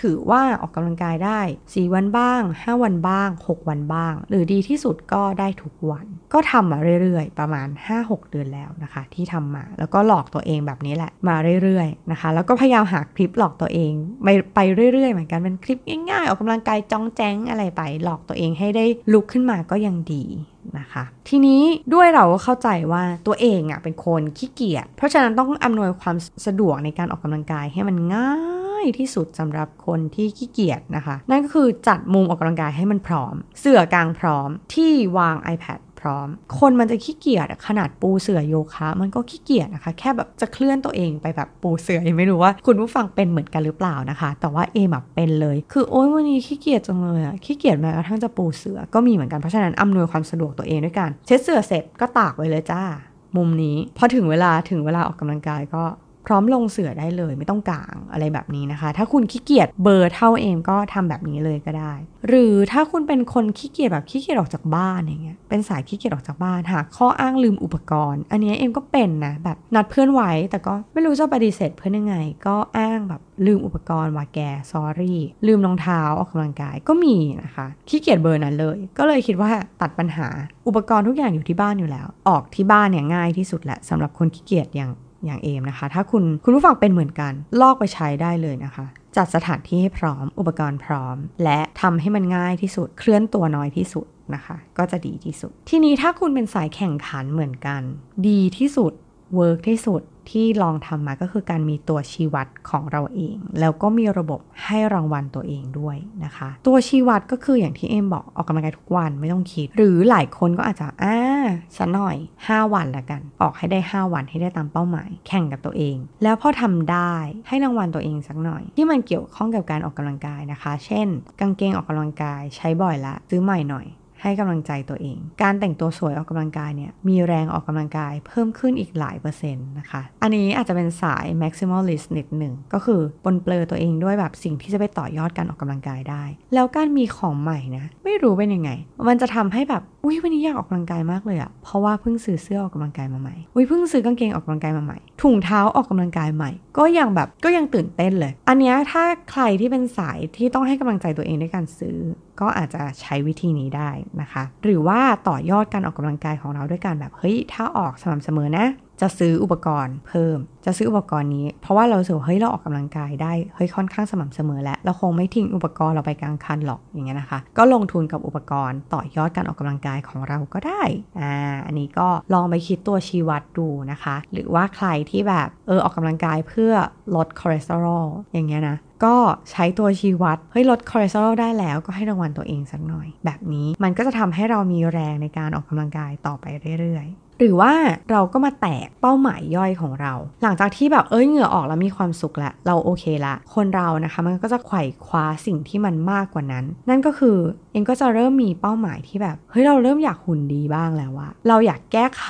ถือว่าออกกำลังกายได้ 4 วันบ้าง 5 วันบ้าง 6 วันบ้าง หรือดีที่สุดก็ได้ทุกวัน ก็ทำมาเรื่อยๆ ประมาณ 5-6 เดือนแล้วนะคะ ที่ทำมาแล้วก็หลอกตัวเองแบบนี้แหละมาเรื่อยๆนะคะ แล้วก็พยายามหาคลิปหลอกตัวเองไปไปเรื่อยๆ เหมือนกันเป็นคลิปง่ายๆออกกำลังกายจ้องแจ้งอะไรไป หลอกตัวเองให้ได้ลุกขึ้นมาก็ยังดีนะคะทีนี้ด้วยเราก็เข้าใจว่าตัวเองอะเป็นคนขี้เกียจเพราะฉะนั้นต้องอำนวยความสะดวกในการออกกำลังกายให้มันง่ายายที่สุดสำหรับคนที่ขี้เกียจนะคะ นั่นก็คือจัดมุมออกกำลังกายให้มันพร้อม เสื่อกลางพร้อมที่วาง iPad พร้อม คนมันจะขี้เกียจขนาดปูเสื่อโยคะ มันก็ขี้เกียจนะคะ แค่แบบจะเคลื่อนตัวเองไปแบบปูเสื่อยังไม่รู้ว่าคุณผู้ฟังเป็นเหมือนกันหรือเปล่านะคะ แต่ว่าเอมแบบเป็นเลย คือโอ๊ยวันนี้ขี้เกียจจังเลยอะขี้เกียจแม้กระทั่งจะปูเสื่อก็มีเหมือนกันเพราะฉะนั้นอำนวยความสะดวกตัวเองด้วยกันเช็ดเสื่อเสร็จก็ตากไว้เลยจ้า มุมนี้พอถึงเวลาถึงเวลาออกกำลังกายก็ พร้อมลงเสือได้เลยไม่ต้องกางอะไรแบบนี้นะคะ ถ้าคุณขี้เกียจเบอร์เท่าเอมก็ทำแบบนี้เลยก็ได้ หรือถ้าคุณเป็นคนขี้เกียจแบบขี้เกียจออกจากบ้านอย่างเงี้ยเป็นสายขี้เกียจออกจากบ้านหาข้ออ้างลืมอุปกรณ์ อันนี้เอ็มก็เป็นนะแบบนัดเพื่อนไว้แต่ก็ไม่รู้จะปฏิเสธเพื่อนยังไง ก็อ้างแบบลืมอุปกรณ์ว่าแกซอรี่ลืมรองเท้าออกกำลังกายก็มีนะคะขี้เกียจเบอร์นั้นเลย ก็เลยคิดว่าตัดปัญหาอุปกรณ์ทุกอย่างอยู่ที่บ้านอยู่แล้ว ออกที่บ้านเนี่ยง่ายที่สุดแหละสำหรับคนขี้เกียจอย่าง อย่างเอมนะคะ ถ้าคุณคุณผู้ฟังเป็นเหมือนกัน ลอกไปใช้ได้เลยนะคะ จัดสถานที่ให้พร้อม อุปกรณ์พร้อม และทำให้มันง่ายที่สุด เคลื่อนตัวน้อยที่สุดนะคะ ก็จะดีที่สุด ทีนี้ถ้าคุณเป็นสายแข่งขันเหมือนกัน ดีที่สุดเวิร์กที่สุด ที่ลองทำมาก็คือการมีตัวชี้วัดของเราเอง แล้วก็มีระบบให้รางวัลตัวเองด้วยนะคะ ตัวชี้วัดก็คืออย่างที่เอ็มบอกออกกำลังกายทุกวันไม่ต้องคิด หรือหลายคนก็อาจจะอ่าสัหน่อย 5 วันละกัน ออกให้ได้ 5 วันให้ได้ตามเป้าหมาย แข่งกับตัวเอง แล้วพอทำได้ให้รางวัลตัวเองสักหน่อย ที่มันเกี่ยวข้องกับการออกกำลังกายนะคะ เช่น กางเกงออกกำลังกายใช้บ่อยละซื้อใหม่หน่อย ให้กำลังใจตัวเอง การแต่งตัวสวยออกกำลังกายเนี่ยมีแรงออกกำลังกายเพิ่มขึ้นอีกหลายเปอร์เซ็นต์นะคะ อันนี้อาจจะเป็นสาย maximalist นิดหนึ่งก็คือปนเปลือตัวเองด้วยแบบสิ่งที่จะไปต่อยอดการออกกำลังกายได้ แล้วการมีของใหม่นะไม่รู้เป็นยังไง มันจะทำให้แบบ อุ้ยวันนี้อยากออกกำลังกายมากเลยอะเพราะว่าเพิ่งซื้อเสื้อออกกำลังกายมาใหม่อุ้ยเพิ่งซื้อกางเกงออกกำลังกายมาใหม่ ถุงเท้าออกกำลังกายใหม่ ก็ยังแบบก็ยังตื่นเต้นเลย อันนี้ถ้าใครที่เป็นสายที่ต้องให้กำลังใจตัวเองด้วยการซื้อ ก็อาจจะใช้วิธีนี้ได้นะคะ หรือว่าต่อยอดการออกกำลังกายของเราด้วยการแบบเฮ้ยถ้าออกสม่ำเสมอนะ จะซื้ออุปกรณ์เพิ่ม จะซื้ออุปกรณ์นี้ เพราะว่าเราสึกเฮ้ยเราออกกำลังกายได้ เฮ้ยค่อนข้างสม่ำเสมอแล้ว เราคงไม่ทิ้งอุปกรณ์เราไปกลางคันหรอก อย่างเงี้ยนะคะ ก็ลงทุนกับอุปกรณ์ต่อยอดการออกกำลังกายของเราก็ได้ อ่า อันนี้ก็ลองไปคิดตัวชี้วัดดูนะคะ หรือว่าใครที่แบบเออออกกำลังกายเพื่อลดคอเลสเตอรอล อย่างเงี้ยนะก็ใช้ตัวชี้วัด เฮ้ยลดคอเลสเตอรอลได้แล้วก็ให้รางวัลตัวเองสักหน่อย แบบนี้มันก็จะทำให้เรามีแรงในการออกกำลังกายต่อไปเรื่อยๆ หรือว่าเราก็มาแตกเป้าหมายย่อยของเรา หลังจากที่แบบเอ้ยเหงื่อออกแล้วมีความสุขแล้วเราโอเคละ คนเรานะคะมันก็จะไขว่คว้าสิ่งที่มันมากกว่านั้น นั่นก็คือเองก็จะเริ่มมีเป้าหมายที่แบบเฮ้ยเราเริ่มอยากหุ่นดีบ้างแล้วว่าเราอยากแก้ไข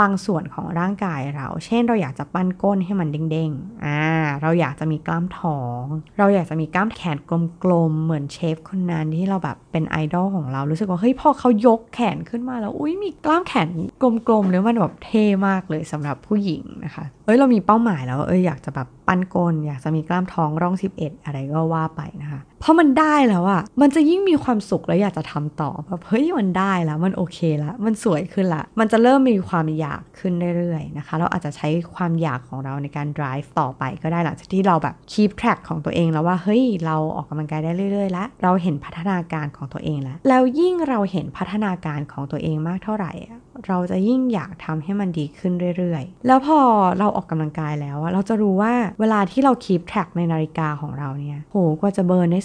บางส่วนของร่างกายเรา เช่นเราอยากจะปั้นก้นให้มันเด้งๆอ่าเราอยากจะมีกล้ามท้อง เราอยากจะมีกล้ามแขนกลมๆเหมือนเชฟคนนั้นที่เราแบบเป็นไอดอลของเรารู้สึกว่าเฮ้ยพอเขายกแขนขึ้นมาแล้วอุ้ยมีกล้ามแขนกลมมแล้วมันแบบเท่มากเลยสำหรับผู้หญิงนะคะเอ้ยเรามีเป้าหมายแล้ว เอ้ยอยากจะแบบปั้นกลอยากจะมีกล้ามท้องร่อง 11 อะไรก็ว่าไปนะคะเพราะมันได้แล้วอะมันจะยิ่งมีความสุขแล้วอยากจะทำต่อแบบเฮ้ยมันได้แล้วมันโอเคแล้วมันสวยขึ้นละ มันจะเริ่มมีความอยากขึ้นเรื่อยๆนะคะ เราอาจจะใช้ความอยากของเราในการ drive ต่อไปก็ได้หลังจากที่เราแบบ keep track ของตัวเองแล้วว่าเฮ้ยเราออกกำลังกายได้เรื่อยๆแล้วเราเห็นพัฒนาการของตัวเองแล้วแล้วยิ่งเราเห็นพัฒนาการของตัวเองมากเท่าไหร่เราจะยิ่งอยากทำให้มันดีขึ้นเรื่อยๆ แล้วพอเราออกกำลังกายแล้วเราจะรู้ว่าเวลาที่เรา keep track ในนาฬิกาของเราเนี่ยโหกว่าจะ burn ได้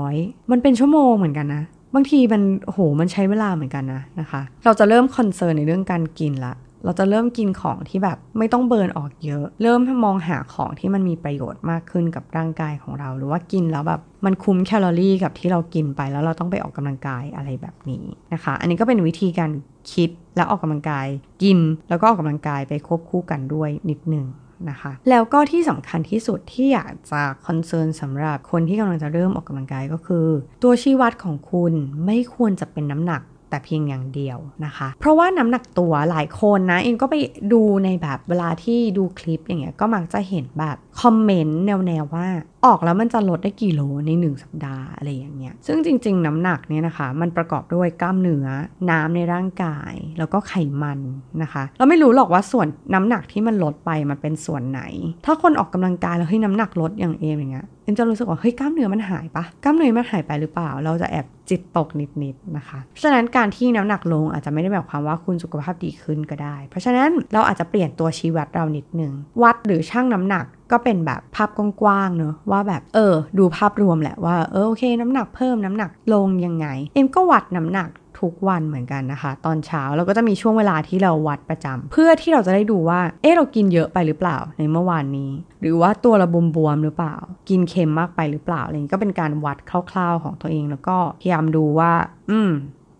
200 มันเป็นชั่วโมงเหมือนกันนะบางทีมันโหมันใช้เวลาเหมือนกันนะนะคะ เราจะเริ่ม concern ในเรื่องการกินละ เราจะเริ่มกินของที่แบบไม่ต้อง burn ออกเยอะ เริ่มมองหาของที่มันมีประโยชน์มากขึ้นกับร่างกายของเรา หรือว่ากินแล้วแบบมันคุ้มแคลอรี่กับที่เรากินไปแล้วเราต้องไปออกกำลังกายอะไรแบบนี้นะคะ อันนี้ก็เป็นวิธีการคิดและออกกำลังกาย กินแล้วก็ออกกำลังกายไปควบคู่กันด้วยนิดนึงนะคะแล้วก็ที่สำคัญที่สุดที่อยากจะคอนเซิร์นสำหรับคนที่กำลังจะเริ่มออกกำลังกายก็คือ ตัวชี้วัดของคุณไม่ควรจะเป็นน้ำหนัก แต่เพียงอย่างเดียวนะคะ เพราะว่าน้ำหนักตัวหลายคนนะเองก็ไปดูในแบบเวลาที่ดูคลิปอย่างเงี้ยก็มักจะเห็นแบบคอมเมนต์แนวๆว่าออกแล้วมันจะลดได้กี่โลใน 1 สัปดาห์อะไรอย่างเงี้ย ซึ่งจริง ๆ น้ำหนักเนี่ยนะคะ มันประกอบด้วยกล้ามเนื้อ น้ำในร่างกาย แล้วก็ไขมันนะคะ เราไม่รู้หรอกว่าส่วนน้ำหนักที่มันลดไปมันเป็นส่วนไหน ถ้าคนออกกำลังกายแล้วเฮ้น้ำหนักลดอย่างเอมอย่างเงี้ย เอ็มจะรู้สึกว่าเฮ้ยกล้ามเนื้อมันหายปะกล้ามเนื้อมันหายไปหรือเปล่า เราจะแอบจิตตกนิดๆนะคะเพราะฉะนั้นการที่น้ำหนักลงอาจจะไม่ได้แบบความว่าคุณสุขภาพดีขึ้นก็ได้ เพราะฉะนั้นเราอาจจะเปลี่ยนตัวชี้วัดเรานิดนึงวัดหรือชั่งน้ำหนักก็เป็นแบบภาพกว้างๆเนอะว่าแบบเออ ดูภาพรวมแหละว่าเออโอเค น้ำหนักเพิ่มน้ำหนักลงยังไง เอ็มก็วัดน้ำหนัก ทุกวันเหมือนกันนะคะ ตอนเช้าเราก็จะมีช่วงเวลาที่เราวัดประจำเพื่อที่เราจะได้ดูว่า เออเรากินเยอะไปหรือเปล่าในเมื่อวานนี้ หรือว่าตัวเราบวมๆหรือเปล่า กินเค็มมากไปหรือเปล่าอะไรนี้ก็เป็นการวัดคร่าวๆของตัวเอง แล้วก็พยายามดูว่า อืม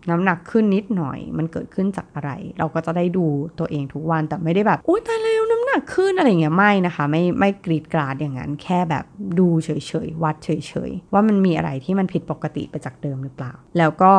น้ำหนักขึ้นนิดหน่อย มันเกิดขึ้นจากอะไร เราก็จะได้ดูตัวเองทุกวันแต่ไม่ได้แบบโอ๊ยตายแล้วน้ำหนักากขึ้นอะไรเงี้ยไม่นะคะ ไม่ไม่กรีดกราดอย่างนั้น แค่แบบดูเฉยๆวัดเฉยๆว่ามันมีอะไรที่มันผิดปกติไปจากเดิมหรือเปล่า แล้วก็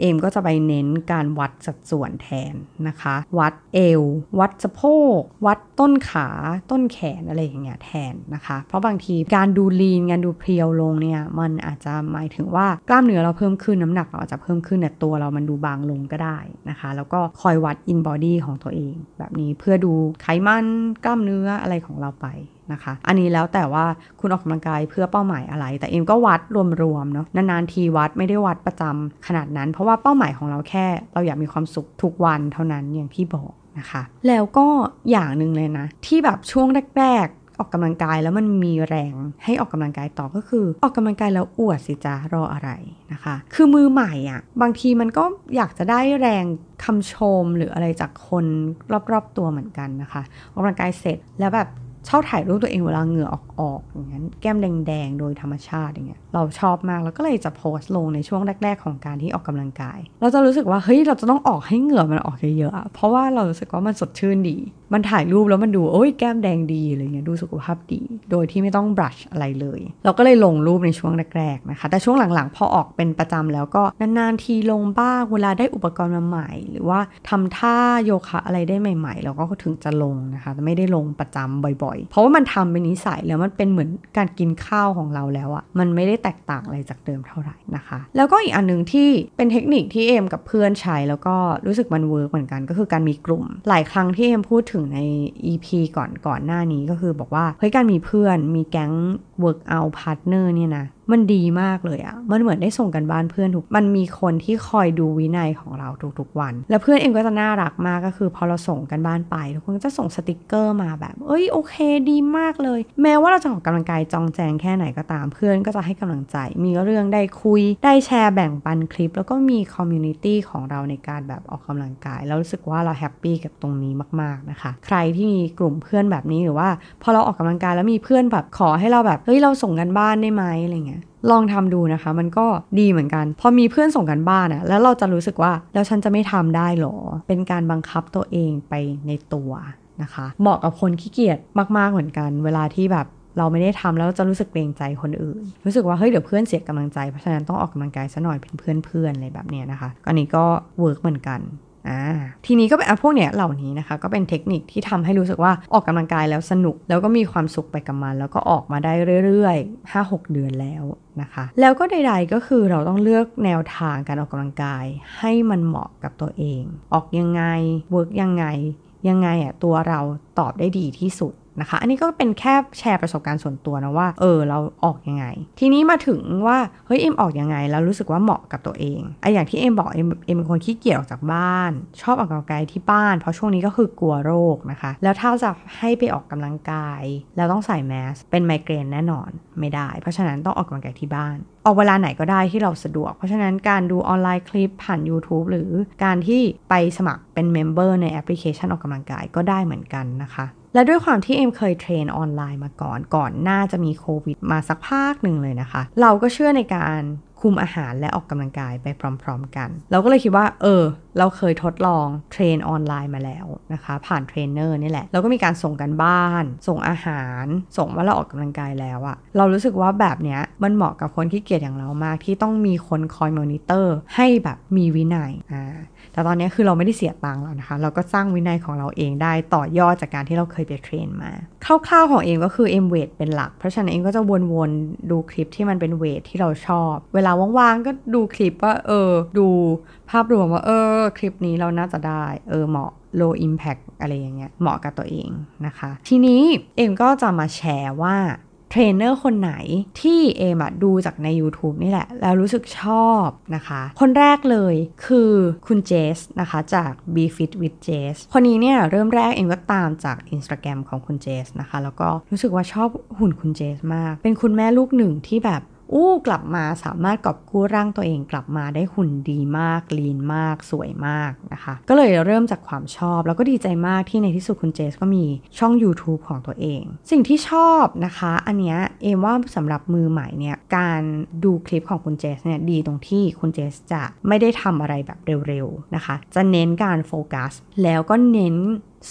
เอมก็จะไปเน้นการวัดสัดส่วนแทนนะคะ วัดเอว วัดสะโพก วัดต้นขาต้นแขนอะไรอย่างเงี้ยแทนนะคะ เพราะบางทีการดู lean การดูเพรียวลงเนี่ยมันอาจจะหมายถึงว่ากล้ามเนื้อเราเพิ่มขึ้นน้ำหนักเราอาจจะเพิ่มขึ้นแต่ตัวเรามันดูบางลงก็ได้นะคะ แล้วก็คอยวัด InBody ของตัวเอง แบบนี้เพื่อดูไขมันกล้ามเนื้ออะไรของเราไป นะคะ อันนี้แล้วแต่ว่าคุณออกกำลังกายเพื่อเป้าหมายอะไร แต่เอ็มก็วัดรวมๆเนาะนานๆทีวัดไม่ได้วัดประจำขนาดนั้น เพราะว่าเป้าหมายของเราแค่ เราอยากมีความสุขทุกวันเท่านั้นอย่างที่บอกนะคะแล้วก็อย่างหนึ่งเลยนะ ที่แบบช่วงแรกๆออกกำลังกายแล้วมันมีแรงให้ออกกำลังกายต่อก็คือ ออกกำลังกายแล้วอวดสิจ้ารออะไรนะคะ คือมือใหม่อะ่ะบางทีมันก็อยากจะได้แรงคำชมหรืออะไรจากคนรอบๆตัวเหมือนกันนะคะ ออกกำลังกายเสร็จแล้วแบบ ชอบถ่ายรูปตัวเองเวลาเหงื่อออกออกอย่างนั้นแก้มแดงๆ โดยธรรมชาติอย่างเงี้ยเราชอบมากแล้วก็เลยจะโพสต์ลงในช่วงแรก ๆ ของการที่ออกกำลังกาย เราจะรู้สึกว่าเฮ้ยเราจะต้องออกให้เหงื่อมันออกเยอะๆเพราะว่าเรารู้สึกว่ามันสดชื่นดี มันถ่ายรูปแล้วมันดูโอ้ยแก้มแดงดีอะไรเงี้ยดูสุขภาพดี โดยที่ไม่ต้องบรัชอะไรเลย เราก็เลยลงรูปในช่วงแรกๆนะคะแต่ช่วงหลังๆ พอออกเป็นประจำแล้วก็นานๆทีลงบ้างเวลาได้อุปกรณ์มาใหม่ หรือว่าทำท่าโยคะอะไรได้ใหม่ ๆ เราก็ถึงจะลงนะคะไม่ได้ลงประจำบ่อยๆ เพราะว่ามันทำเป็นนิสัยแล้วมันเป็นเหมือนการกินข้าวของเราแล้วอะมันไม่ได้แตกต่างอะไรจากเดิมเท่าไหร่นะคะ แล้วก็อีกอันหนึ่งที่เป็นเทคนิคที่เอมกับเพื่อนใช้แล้วก็รู้สึกมัน work เหมือนกันก็คือการมีกลุ่ม หลายครั้งที่เอมพูดถึงใน EP ก่อนก่อนหน้านี้ก็คือบอกว่าเฮ้ยการมีเพื่อนมีแก๊ง workout partner เนี่ยนะ มันดีมากเลยอะมันเหมือนได้ส่งการบ้านเพื่อนทุก มันมีคนที่คอยดูวินัยของเราทุกๆวัน แล้วเพื่อนเองก็จะน่ารักมากก็คือ พอเราส่งการบ้านไปทุกคนจะส่งสติกเกอร์มาแบบ เอ้ยโอเคดีมากเลย แม้ว่าเราจะออกกำลังกายจองแจงแค่ไหนก็ตามเพื่อนก็จะให้กำลังใจ มีเรื่องได้คุย ได้แชร์แบ่งปันคลิป แล้วก็มี community ของเราในการแบบออกกำลังกาย แล้วรู้สึกว่าเรา happy กับตรงนี้มากๆนะคะ ใครที่มีกลุ่มเพื่อนแบบนี้หรือว่า พอเราออกกำลังกายแล้วมีเพื่อนแบบขอให้เราแบบเฮ้ยเราส่งการบ้านได้ไหมอะไรเงี้ยลองทำดูนะคะ มันก็ดีเหมือนกัน พอมีเพื่อนส่งกันบ้านอะแล้วเราจะรู้สึกว่าแล้วฉันจะไม่ทำได้หรอ เป็นการบังคับตัวเองไปในตัวนะคะ เหมาะกับคนขี้เกียจมาก ๆเหมือนกัน เวลาที่แบบเราไม่ได้ทำแล้วจะรู้สึกเกรงใจคนอื่น รู้สึกว่าเฮ้ยเดี๋ยวเพื่อนเสียกำลังใจเพราะฉะนั้นต้องออกกำลังกายซะหน่อยเป็นเพื่อนๆอะไรแบบเนี้ยนะคะอันนี้ก็เวิร์กเหมือนกัน อ่าทีนี้ก็เป็นพวกเนี้ยเหล่านี้นะคะ ก็เป็นเทคนิคที่ทำให้รู้สึกว่าออกกำลังกายแล้วสนุก แล้วก็มีความสุขไปกับมัน แล้วก็ออกมาได้เรื่อยๆ 5-6 เดือนแล้วนะคะ แล้วก็ใด ๆก็คือเราต้องเลือกแนวทางการออกกำลังกาย ให้มันเหมาะกับตัวเอง ออกยังไง work ยังไงยังไงอะตัวเราตอบได้ดีที่สุด นะคะ อันนี้ก็เป็นแค่แชร์ประสบการณ์ส่วนตัวนะว่า เออ เราออกยังไง ทีนี้มาถึงว่า เฮ้ย เอมออกยังไง แล้วรู้สึกว่าเหมาะกับตัวเองไออย่างที่เอ็มบอกเอ็มเอ็มเป็นคนขี้เกียจออกจากบ้าน ชอบออกกำลังกายที่บ้าน เพราะช่วงนี้ก็คือกลัวโรคนะคะ แล้วถ้าจะให้ไปออกกำลังกาย แล้วต้องใส่แมส เป็นไมเกรนแน่นอนไม่ได้ เพราะฉะนั้นต้องออกกำลังกายที่บ้านออกเวลาไหนก็ได้ที่เราสะดวก เพราะฉะนั้นการดูออนไลน์คลิปผ่าน YouTube หรือการที่ไปสมัครเป็น member ในแอปพลิเคชันออกกำลังกายก็ได้เหมือนกันนะคะ และด้วยความที่เอมเคย train ออนไลน์มาก่อน ก่อนหน้าจะมีโควิดมาสักพักหนึ่งเลยนะคะ เราก็เชื่อในการคุมอาหารและออกกำลังกายไปพร้อม ๆ กัน เราก็เลยคิดว่า เออ เราเคยทดลอง train ออนไลน์มาแล้วนะคะ ผ่านเทรนเนอร์นี่แหละ เราก็มีการส่งการบ้าน ส่งอาหาร ส่งว่าเราออกกำลังกายแล้วอะเรารู้สึกว่าแบบเนี้ยมันเหมาะกับคนขี้เกียจอย่างเรามากที่ต้องมีคนคอยมอนิเตอร์ให้แบบมีวินัยอ่า แต่ตอนนี้คือเราไม่ได้เสียตังค์แล้วนะคะ เราก็สร้างวินัยของเราเองได้ต่อยอดจากการที่เราเคยไป train มา คร่าวๆของเอมก็คือเอม weight เป็นหลัก เพราะฉะนั้นเอมก็จะวนๆดูคลิปที่มันเป็น weight ที่เราชอบ เวลาว่างๆก็ดูคลิปว่าเออ ดูภาพรวมว่าเออ คลิปนี้เราน่าจะได้ เออเหมาะ low impact อะไรอย่างเงี้ยเหมาะกับตัวเองนะคะ ทีนี้เอมก็จะมาแชร์ว่า เทรนเนอร์คนไหนที่เอมดูจากใน YouTube นี่แหละ แล้วรู้สึกชอบนะคะ คนแรกเลยคือคุณเจสนะคะจาก Be Fit with Jess คนนี้เนี่ยเริ่มแรกเอมก็ตามจาก Instagram ของคุณเจสนะคะ แล้วก็รู้สึกว่าชอบหุ่นคุณเจสมาก เป็นคุณแม่ลูกหนึ่งที่แบบ อู้กลับมาสามารถกอบกู้ร่างตัวเองกลับมาได้หุ่นดีมาก ลีนมาก สวยมากนะคะ ก็เลยเริ่มจากความชอบ แล้วก็ดีใจมากที่ในที่สุดคุณเจสก็มีช่อง YouTube ของตัวเอง สิ่งที่ชอบนะคะ อันเนี้ยเอมว่าสำหรับมือใหม่เนี่ยการดูคลิปของคุณเจสเนี่ยดีตรงที่คุณเจสจะไม่ได้ทำอะไรแบบเร็วๆนะคะ จะเน้นการโฟกัสแล้วก็เน้น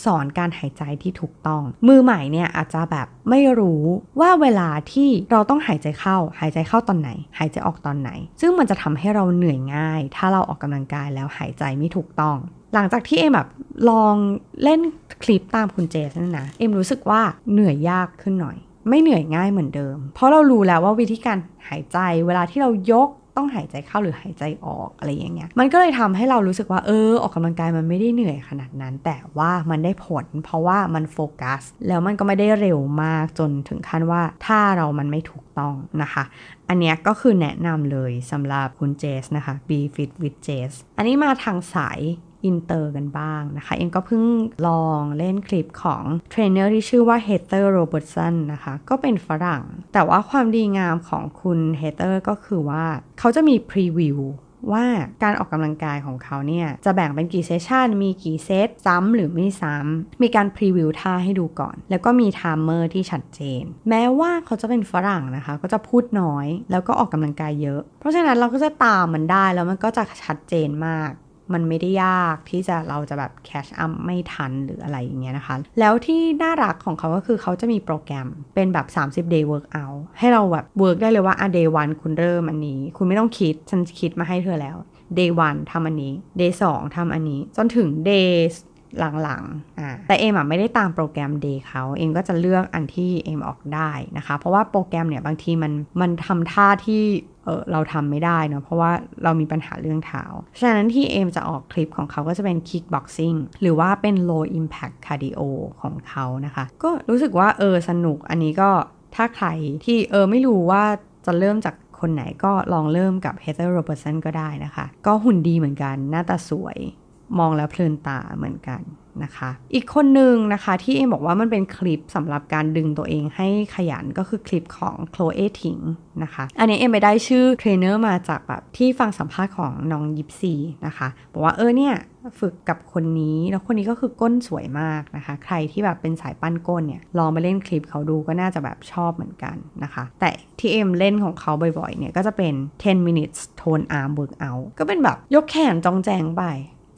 สอนการหายใจที่ถูกต้อง มือใหม่เนี่ยอาจจะแบบไม่รู้ว่าเวลาที่เราต้องหายใจเข้า หายใจเข้าตอนไหน หายใจออกตอนไหน ซึ่งมันจะทำให้เราเหนื่อยง่าย ถ้าเราออกกำลังกายแล้วหายใจไม่ถูกต้อง หลังจากที่เอ็มแบบลองเล่นคลิปตามคุณเจสนั่นนะเอ็มรู้สึกว่าเหนื่อยยากขึ้นหน่อยไม่เหนื่อยง่ายเหมือนเดิม เพราะเรารู้แล้วว่าวิธีการหายใจเวลาที่เรายก ต้องหายใจเข้าหรือหายใจออกอะไรอย่างเงี้ย มันก็เลยทำให้เรารู้สึกว่าเออออกกำลังกายมันไม่ได้เหนื่อยขนาดนั้น แต่ว่ามันได้ผล เพราะว่ามันโฟกัส แล้วมันก็ไม่ได้เร็วมากจนถึงขั้นว่าถ้าเรามันไม่ถูกต้องนะคะ อันเนี้ยก็คือแนะนำเลยสำหรับคุณเจสนะคะ Be Fit with Jess อันนี้มาทางสาย อินเตอร์กันบ้างนะคะ เอมก็เพิ่งลองเล่นคลิปของเทรนเนอร์ที่ชื่อว่า Heather Robertson นะคะ ก็เป็นฝรั่ง แต่ว่าความดีงามของคุณ Heather ก็คือว่าเขาจะมี preview ว่าการออกกำลังกายของเขาเนี่ย จะแบ่งเป็นกี่ session มีกี่เซตซ้ำหรือไม่ซ้ำมีการ preview ท่าให้ดูก่อน แล้วก็มี timer ที่ชัดเจน แม้ว่าเขาจะเป็นฝรั่งนะคะ ก็จะพูดน้อย แล้วก็ออกกำลังกายเยอะ เพราะฉะนั้นเราก็จะตามมันได้แล้วมันก็จะชัดเจนมาก มันไม่ได้ยากที่จะเราจะแบบแคชอัพไม่ทันหรืออะไรอย่างเงี้ยนะคะ แล้วที่น่ารักของเขาก็คือเขาจะมีโปรแกรมเป็นแบบ 30 day workout ให้เราแบบ work ได้เลยว่าอะ day 1คุณเริ่มอันนี้ คุณไม่ต้องคิด ฉันคิดมาให้เธอแล้ว day 1ทำอันนี้ day 2ทำอันนี้ จนถึง day หลังๆอ่าแต่เอมอะไม่ได้ตามโปรแกรม day เขาเอมก็จะเลือกอันที่เอมออกได้นะคะ เพราะว่าโปรแกรมเนี่ยบางทีมันมันทำท่าที่ เออเราทำไม่ได้เนาะเพราะว่าเรามีปัญหาเรื่องเท้า ฉะนั้นที่เอมจะออกคลิปของเขาก็จะเป็น kickboxing หรือว่าเป็น low impact cardio ของเขานะคะ ก็รู้สึกว่าเออสนุกอันนี้ก็ถ้าใครที่เออไม่รู้ว่าจะเริ่มจากคนไหนก็ลองเริ่มกับ Heather Robertson ก็ได้นะคะ ก็หุ่นดีเหมือนกันหน้าตาสวย มองแล้วเพลินตาเหมือนกัน นะคะ อีกคนหนึ่งนะคะที่เอ็มบอกว่ามันเป็นคลิปสำหรับการดึงตัวเองให้ขยันก็คือคลิปของ Chloe Ting นะคะ อันนี้เอ็มไปได้ชื่อเทรนเนอร์มาจากแบบที่ฟังสัมภาษณ์ของน้องยิปซีนะคะบอกว่าเออเนี่ยฝึกกับคนนี้แล้วคนนี้ก็คือก้นสวยมากนะคะ ใครที่แบบเป็นสายปั้นก้นเนี่ยลองไปเล่นคลิปเขาดูก็น่าจะแบบชอบเหมือนกันนะคะ แต่ที่เอ็มเล่นของเขาบ่อยๆเนี่ยก็จะเป็น 10 minutes tone arm workout ก็เป็นแบบยกแขนจองแจงไป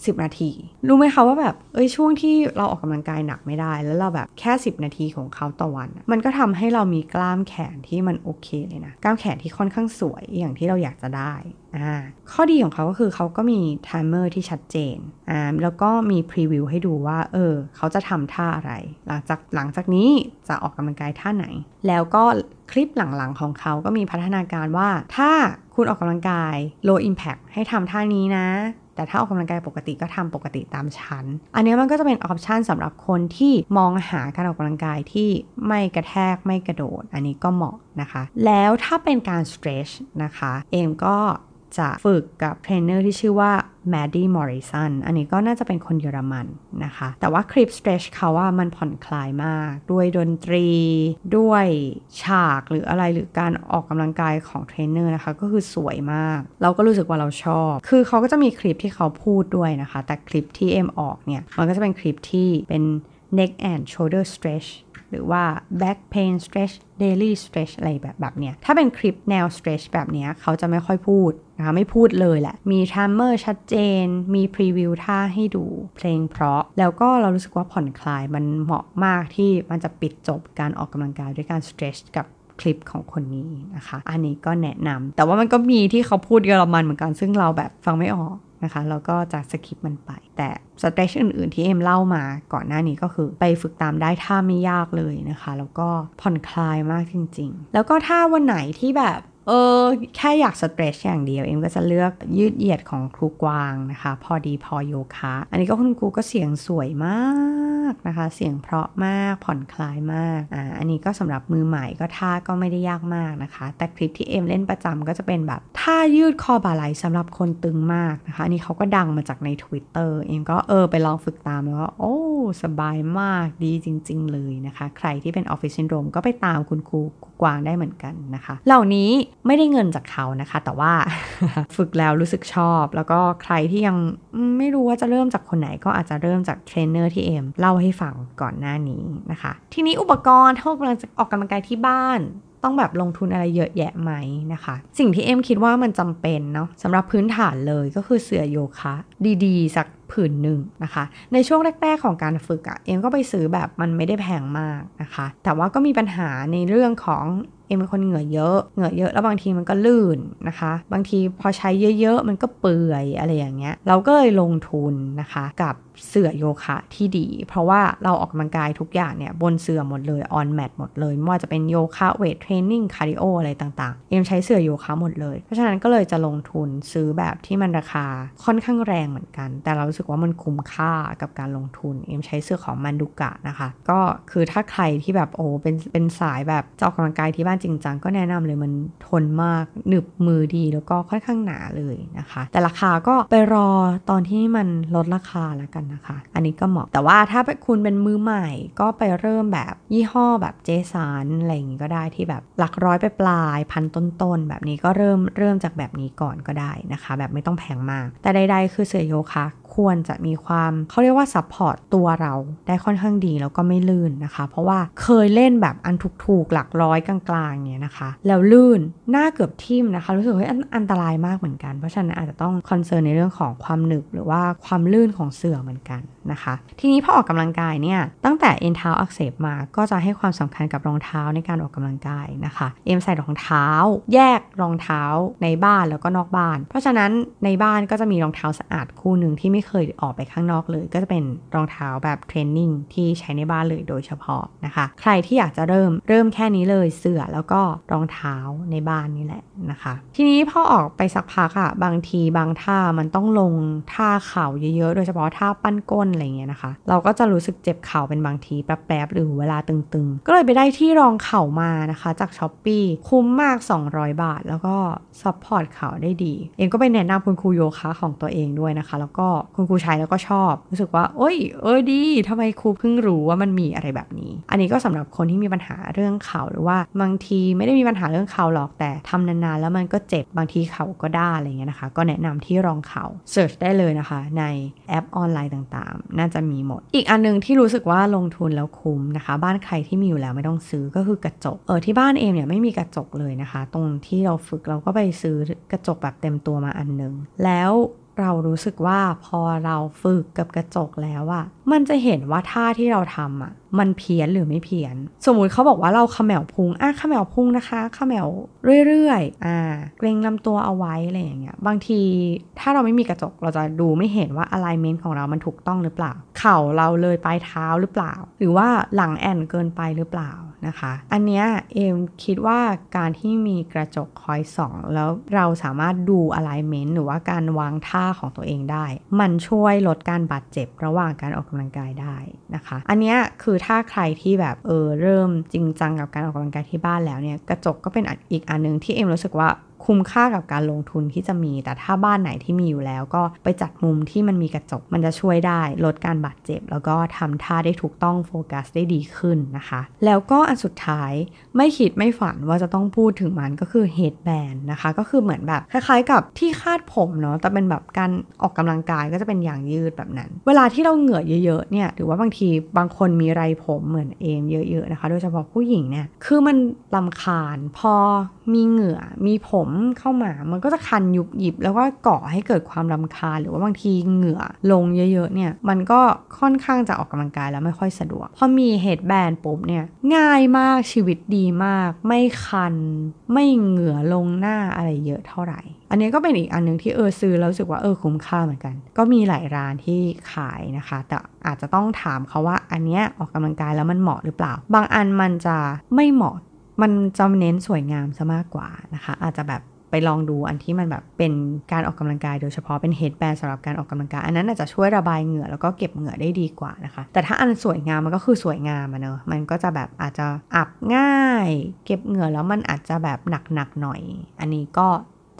10 นาที รู้ไหมคะว่าแบบเอ้ยช่วงที่เราออกกำลังกายหนักไม่ได้ แล้วเราแบบแค่ 10 นาทีของเขาต่อวัน มันก็ทำให้เรามีกล้ามแขนที่มันโอเคเลยนะ กล้ามแขนที่ค่อนข้างสวยอย่างที่เราอยากจะได้อ่าข้อดีของเขาก็คือเขาก็มี timer ที่ชัดเจนอ่าแล้วก็มี preview ให้ดูว่าเออเขาจะทำท่าอะไร หลังจากหลังจากนี้จะออกกำลังกายท่าไหน แล้วก็คลิปหลังๆของเขาก็มีพัฒนาการว่าถ้าคุณออกกำลังกาย low impact ให้ทำท่านี้นะ แต่ถ้าออกกำลังกายปกติก็ทำปกติตามฉัน อันนี้มันก็จะเป็น option สำหรับคนที่มองหาการออกกำลังกายที่ไม่กระแทกไม่กระโดด อันนี้ก็เหมาะนะคะ แล้วถ้าเป็นการ stretch นะคะ เอมก็ จะฝึกกับเทรนเนอร์ที่ชื่อว่า Mady Morrison อันนี้ก็น่าจะเป็นคนเยอรมันนะคะ แต่ว่าคลิป stretch เขาว่ามันผ่อนคลายมาก ด้วยดนตรี ด้วยฉากหรืออะไรหรือการออกกำลังกายของเทรนเนอร์นะคะ ก็คือสวยมาก เราก็รู้สึกว่าเราชอบ คือเขาก็จะมีคลิปที่เขาพูดด้วยนะคะ แต่คลิปที่เอ็มออกเนี่ย มันก็จะเป็นคลิปที่เป็น neck and shoulder stretch หรือว่า back pain stretch daily stretch อะไรแบบแบบเนี้ย ถ้าเป็นคลิปแนว stretch แบบเนี้ยเขาจะไม่ค่อยพูดนะคะไม่พูดเลยแหละ มี timer ชัดเจน มี preview ท่าให้ดู เพลงเพราะ แล้วก็เรารู้สึกว่าผ่อนคลายมันเหมาะมากที่มันจะปิดจบการออกกำลังกายด้วยการ stretch กับคลิปของคนนี้นะคะ อันนี้ก็แนะนำแต่ว่ามันก็มีที่เขาพูดเยอรมันเหมือนกันซึ่งเราแบบฟังไม่ออก นะคะ แล้วก็จะ skip มันไป แต่ stretch อื่น ๆ ที่เอ็มเล่ามาก่อนหน้านี้ก็คือไปฝึกตามได้ท่าไม่ยากเลยนะคะ แล้วก็ผ่อนคลายมากจริง ๆ แล้วก็ถ้าวันไหนที่แบบเออแค่อยาก stretch อย่างเดียว เอ็มก็จะเลือกยืดเหยียดของครูกวางนะคะ พอดีพอโยคะ อันนี้ก็คุณครูก็เสียงสวยมากนะคะ เสียงเพราะมากผ่อนคลายมากอ่าอันนี้ก็สำหรับมือใหม่ก็ท่าก็ไม่ได้ยากมากนะคะ แต่คลิปที่เอ็มเล่นประจำก็จะเป็นแบบท่ายืดคอบ่าไหล่สำหรับคนตึงมากนะคะอันนี้เขาก็ดังมาจากใน Twitter เอ็มก็เออไปลองฝึกตามแล้วก็โอ้สบายมากดีจริง ๆ เลยนะคะ ใครที่เป็นออฟฟิศซินโดรมก็ไปตามคุณครูกวางได้เหมือนกันนะคะ เหล่านี้ไม่ได้เงินจากเขานะคะ แต่ว่าฝึกแล้วรู้สึกชอบ แล้วก็ใครที่ยังไม่รู้ว่าจะเริ่มจากคนไหนก็อาจจะเริ่มจากเทรนเนอร์ที่เอ็มเล่าให้ฟังก่อนหน้านี้นะคะ ทีนี้อุปกรณ์ถ้ากำลังจะออกกำลังกายที่บ้าน ต้องแบบลงทุนอะไรเยอะแยะไหมนะคะ สิ่งที่เอ็มคิดว่ามันจำเป็นเนาะสำหรับพื้นฐานเลยก็คือเสื่อโยคะ ดีๆ สักผืนหนึ่งนะคะ ในช่วงแรก ๆ ของการฝึกอะ่ะเอ็มก็ไปซื้อแบบมันไม่ได้แพงมากนะคะ แต่ว่าก็มีปัญหาในเรื่องของเอ็มเป็นคนเหงื่อเยอะ เหงื่อเยอะแล้วบางทีมันก็ลื่นนะคะ บางทีพอใช้เยอะๆ มันก็เปื่อยอะไรอย่างเงี้ย เราก็เลยลงทุนนะคะ กับเสื่อโยคะที่ดี เพราะว่าเราออกกำลังกายทุกอย่างเนี่ย บนเสื่อหมดเลย on mat หมดเลยไม่ว่าจะเป็นโยคะ weight training คาร์ดิโออะไรต่างๆ เอ็มใช้เสื่อโยคะหมดเลย เพราะฉะนั้นก็เลยจะลงทุนซื้อแบบที่มันราคาค่อนข้างแรงเหมือนกัน แต่เรารู้สึกว่ามันคุ้มค่ากับการลงทุน เอ็มใช้เสื่อของ Manduka นะคะ ก็คือถ้าใครที่แบบโอ้เป็นเป็นสายแบบจะออกกำลังกายที่บ้านจริงจังก็แนะนำเลยมันทนมากหนึบมือดีแล้วก็ค่อนข้างหนาเลยนะคะ แต่ราคาก็ไปรอตอนที่มันลดราคาแล้วกันนะคะ อันนี้ก็เหมาะแต่ว่าถ้าคุณเป็นมือใหม่ก็ไปเริ่มแบบยี่ห้อแบบเจสันอะไรอย่างงี้ก็ได้ที่แบบหลักร้อยไปปลายพันต้นๆแบบนี้ก็เริ่มเริ่มจากแบบนี้ก่อนก็ได้นะคะ แบบไม่ต้องแพงมาก แต่ใดๆคือเสื่อโยคะควรจะมีความเขาเรียกว่า support ตัวเราได้ค่อนข้างดีแล้วก็ไม่ลื่นนะคะ เพราะว่าเคยเล่นแบบอันถูกๆหลักร้อยกลางๆเนี่ยนะคะ แล้วลื่นหน้าเกือบทิ่มนะคะ รู้สึกว่าอันตรายมากเหมือนกัน เพราะฉะนั้นอาจจะต้อง concern ในเรื่องของความหนึบหรือว่าความลื่นของเสื่อเหมือนกัน นะคะ ทีนี้พอออกกำลังกายเนี่ยตั้งแต่เอ็นเท้าอักเสบมาก็จะให้ความสำคัญกับรองเท้าในการออกกำลังกายนะคะ เอ็มใส่รองเท้า แยกรองเท้าในบ้านแล้วก็นอกบ้าน เพราะฉะนั้นในบ้านก็จะมีรองเท้าสะอาดคู่หนึ่งที่ไม่เคยออกไปข้างนอกเลย ก็จะเป็นรองเท้าแบบ training ที่ใช้ในบ้านเลยโดยเฉพาะนะคะ ใครที่อยากจะเริ่มเริ่มแค่นี้เลยเสื่อแล้วก็รองเท้าในบ้านนี่แหละนะคะ ทีนี้พอออกไปสักพักอะบางทีบางท่ามันต้องลงท่าเข่าเยอะๆ โดยเฉพาะท่าปั้นก้นอะไรเงี้ยนะคะ เราก็จะรู้สึกเจ็บเข่าเป็นบางทีแป๊บๆหรือเวลาตึงๆ ก็เลยไปได้ที่รองเข่ามานะคะ จาก Shopee คุ้มมาก 200 บาท แล้วก็ support เข่าได้ดี เอ็มก็ไปแนะนำคุณครูโยคะของตัวเองด้วยนะคะ แล้วก็คุณครูใช้แล้วก็ชอบ รู้สึกว่าโอ้ยเอ้ยดีทำไมครูเพิ่งรู้ว่ามันมีอะไรแบบนี้ อันนี้ก็สำหรับคนที่มีปัญหาเรื่องเข่าหรือว่าบางทีไม่ได้มีปัญหาเรื่องเข่าหรอกแต่ทำนานๆแล้วมันก็เจ็บบางทีเข่าก็ด้าอะไรเงี้ยนะคะ ก็แนะนำที่รองเข่าเสิร์ชได้เลยนะคะ ในแอปออนไลน์ต่างๆน่าจะมีหมด อีกอันนึงที่รู้สึกว่าลงทุนแล้วคุ้มนะคะ บ้านใครที่มีอยู่แล้วไม่ต้องซื้อก็คือกระจก เออที่บ้านเองเนี่ยไม่มีกระจกเลยนะคะ ตรงที่เราฝึกเราก็ไปซื้อกระจกแบบเต็มตัวมาอันนึง แล้ว เรารู้สึกว่าพอเราฝึกกับกระจกแล้วอะมันจะเห็นว่าท่าที่เราทำอะมันเพี้ยนหรือไม่เพี้ยน สมมุติเขาบอกว่าเราขมแมวพุงอะขมแมวพุงนะคะขแมวเรื่อยๆอ่าเกรงลำตัวเอาไว้อะไรอย่างเงี้ยบางทีถ้าเราไม่มีกระจกเราจะดูไม่เห็นว่า alignment ของเรามันถูกต้องหรือเปล่า เข่าเราเลยปลายเท้าหรือเปล่า หรือว่าหลังแอนเกินไปหรือเปล่า นะคะ อันเนี้ยเอมคิดว่าการที่มีกระจกคอยส่อง แล้วเราสามารถดู alignment หรือว่าการวางท่าของตัวเองได้ มันช่วยลดการบาดเจ็บระหว่างการออกกำลังกายได้นะคะ อันเนี้ยคือถ้าใครที่แบบเออเริ่มจริงจังกับการออกกำลังกายที่บ้านแล้วเนี่ยกระจกก็เป็นอีกอันนึงที่เอ็มรู้สึกว่า คุ้มค่ากับการลงทุนที่จะมี แต่ถ้าบ้านไหนที่มีอยู่แล้ว ก็ไปจัดมุมที่มันมีกระจก มันจะช่วยได้ ลดการบาดเจ็บ แล้วก็ทำท่าได้ถูกต้องโฟกัสได้ดีขึ้นนะคะ แล้วก็อันสุดท้ายไม่คิดไม่ฝันว่าจะต้องพูดถึงมันก็คือเฮดแบนนะคะ ก็คือเหมือนแบบคล้ายๆ กับที่คาดผมเนาะแต่เป็นแบบการออกกำลังกายก็จะเป็นอย่างยืดแบบนั้น เวลาที่เราเหงื่อเยอะๆเนี่ยหรือว่าบางทีบางคนมีไรผมเหมือนเอมเยอะๆนะคะ โดยเฉพาะผู้หญิงเนี่ยคือมันลำคาญพอ มีเหงื่อ มีผมเข้ามา มันก็จะคันยุบหยิบ แล้วก็ก่อให้เกิดความลำคาญ หรือว่าบางทีเหงื่อลงเยอะๆ เนี่ย มันก็ค่อนข้างจะออกกำลังกายแล้วไม่ค่อยสะดวก พอมีเฮดแบนปุ๊บเนี่ย ง่ายมาก ชีวิตดีมาก ไม่คัน ไม่เหงื่อลงหน้าอะไรเยอะเท่าไหร่ อันนี้ก็เป็นอีกอันนึงที่เออซื้อแล้วรู้สึกว่าเออคุ้มค่าเหมือนกัน ก็มีหลายร้านที่ขายนะคะ แต่อาจจะต้องถามเขาว่าอันเนี้ยออกกำลังกายแล้วมันเหมาะหรือเปล่า บางอันมันจะไม่เหมาะ มันจะเน้นสวยงามซะมากกว่านะคะ อาจจะแบบไปลองดูอันที่มันแบบเป็นการออกกำลังกาย โดยเฉพาะเป็นเฮดแบนสำหรับการออกกำลังกาย อันนั้นอาจจะช่วยระบายเหงื่อแล้วก็เก็บเหงื่อได้ดีกว่านะคะ แต่ถ้าอันสวยงามมันก็คือสวยงามอะเนอะมันก็จะแบบอาจจะอับง่าย เก็บเหงื่อแล้วมันอาจจะแบบหนักๆหน่อย อันนี้ก็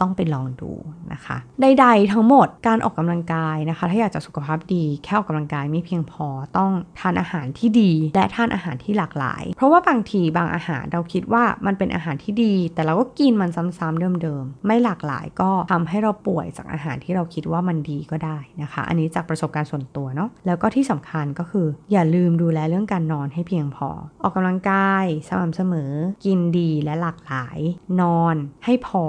ต้องไปลองดูนะคะ ใด ๆ ทั้งหมดการออกกำลังกายนะคะ ถ้าอยากจะสุขภาพดีแค่ออกกำลังกายไม่เพียงพอต้องทานอาหารที่ดี และทานอาหารที่หลากหลาย เพราะว่าบางทีบางอาหารเราคิดว่ามันเป็นอาหารที่ดี แต่เราก็กินมันซ้ำๆเดิมๆไม่หลากหลายก็ทำให้เราป่วยจากอาหารที่เราคิดว่ามันดีก็ได้นะคะ อันนี้จากประสบการณ์ส่วนตัวเนาะแล้วก็ที่สำคัญก็คืออย่าลืมดูแลเรื่องการนอนให้เพียงพอ ออกกำลังกายสม่ำเสมอ กินดีและหลากหลาย นอนให้พอ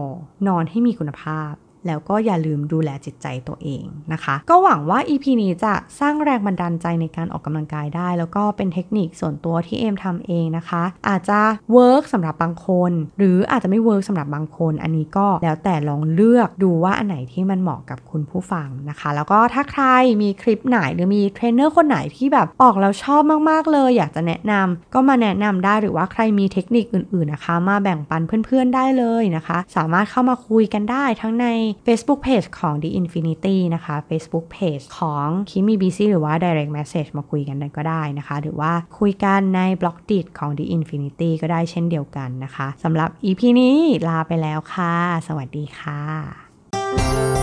นอนให้มีคุณภาพ แล้วก็อย่าลืมดูแลจิตใจตัวเองนะคะ ก็หวังว่า EP นี้จะสร้างแรงบันดาลใจในการออกกำลังกายได้ แล้วก็เป็นเทคนิคส่วนตัวที่เอมทำเองนะคะ อาจจะ work สำหรับบางคน หรืออาจจะไม่ work สำหรับบางคน อันนี้ก็แล้วแต่ลองเลือกดูว่าอันไหนที่มันเหมาะกับคุณผู้ฟังนะคะ แล้วก็ถ้าใครมีคลิปไหนหรือมีเทรนเนอร์คนไหนที่แบบออกแล้วชอบมากๆเลย อยากจะแนะนำก็มาแนะนำได้หรือว่าใครมีเทคนิคอื่นๆนะคะ มาแบ่งปันเพื่อนๆได้เลยนะคะ สามารถเข้ามาคุยกันได้ทั้งใน Facebook Page ของ The Infinity นะคะ Facebook Page ของคิมีบีซีหรือว่า Direct Message มาคุยกันก็ได้นะคะ หรือว่าคุยกันใน b l o g d i t ของ The Infinity ก็ได้เช่นเดียวกันนะคะสำหรับ EP นี้ลาไปแล้วค่ะ สวัสดีค่ะ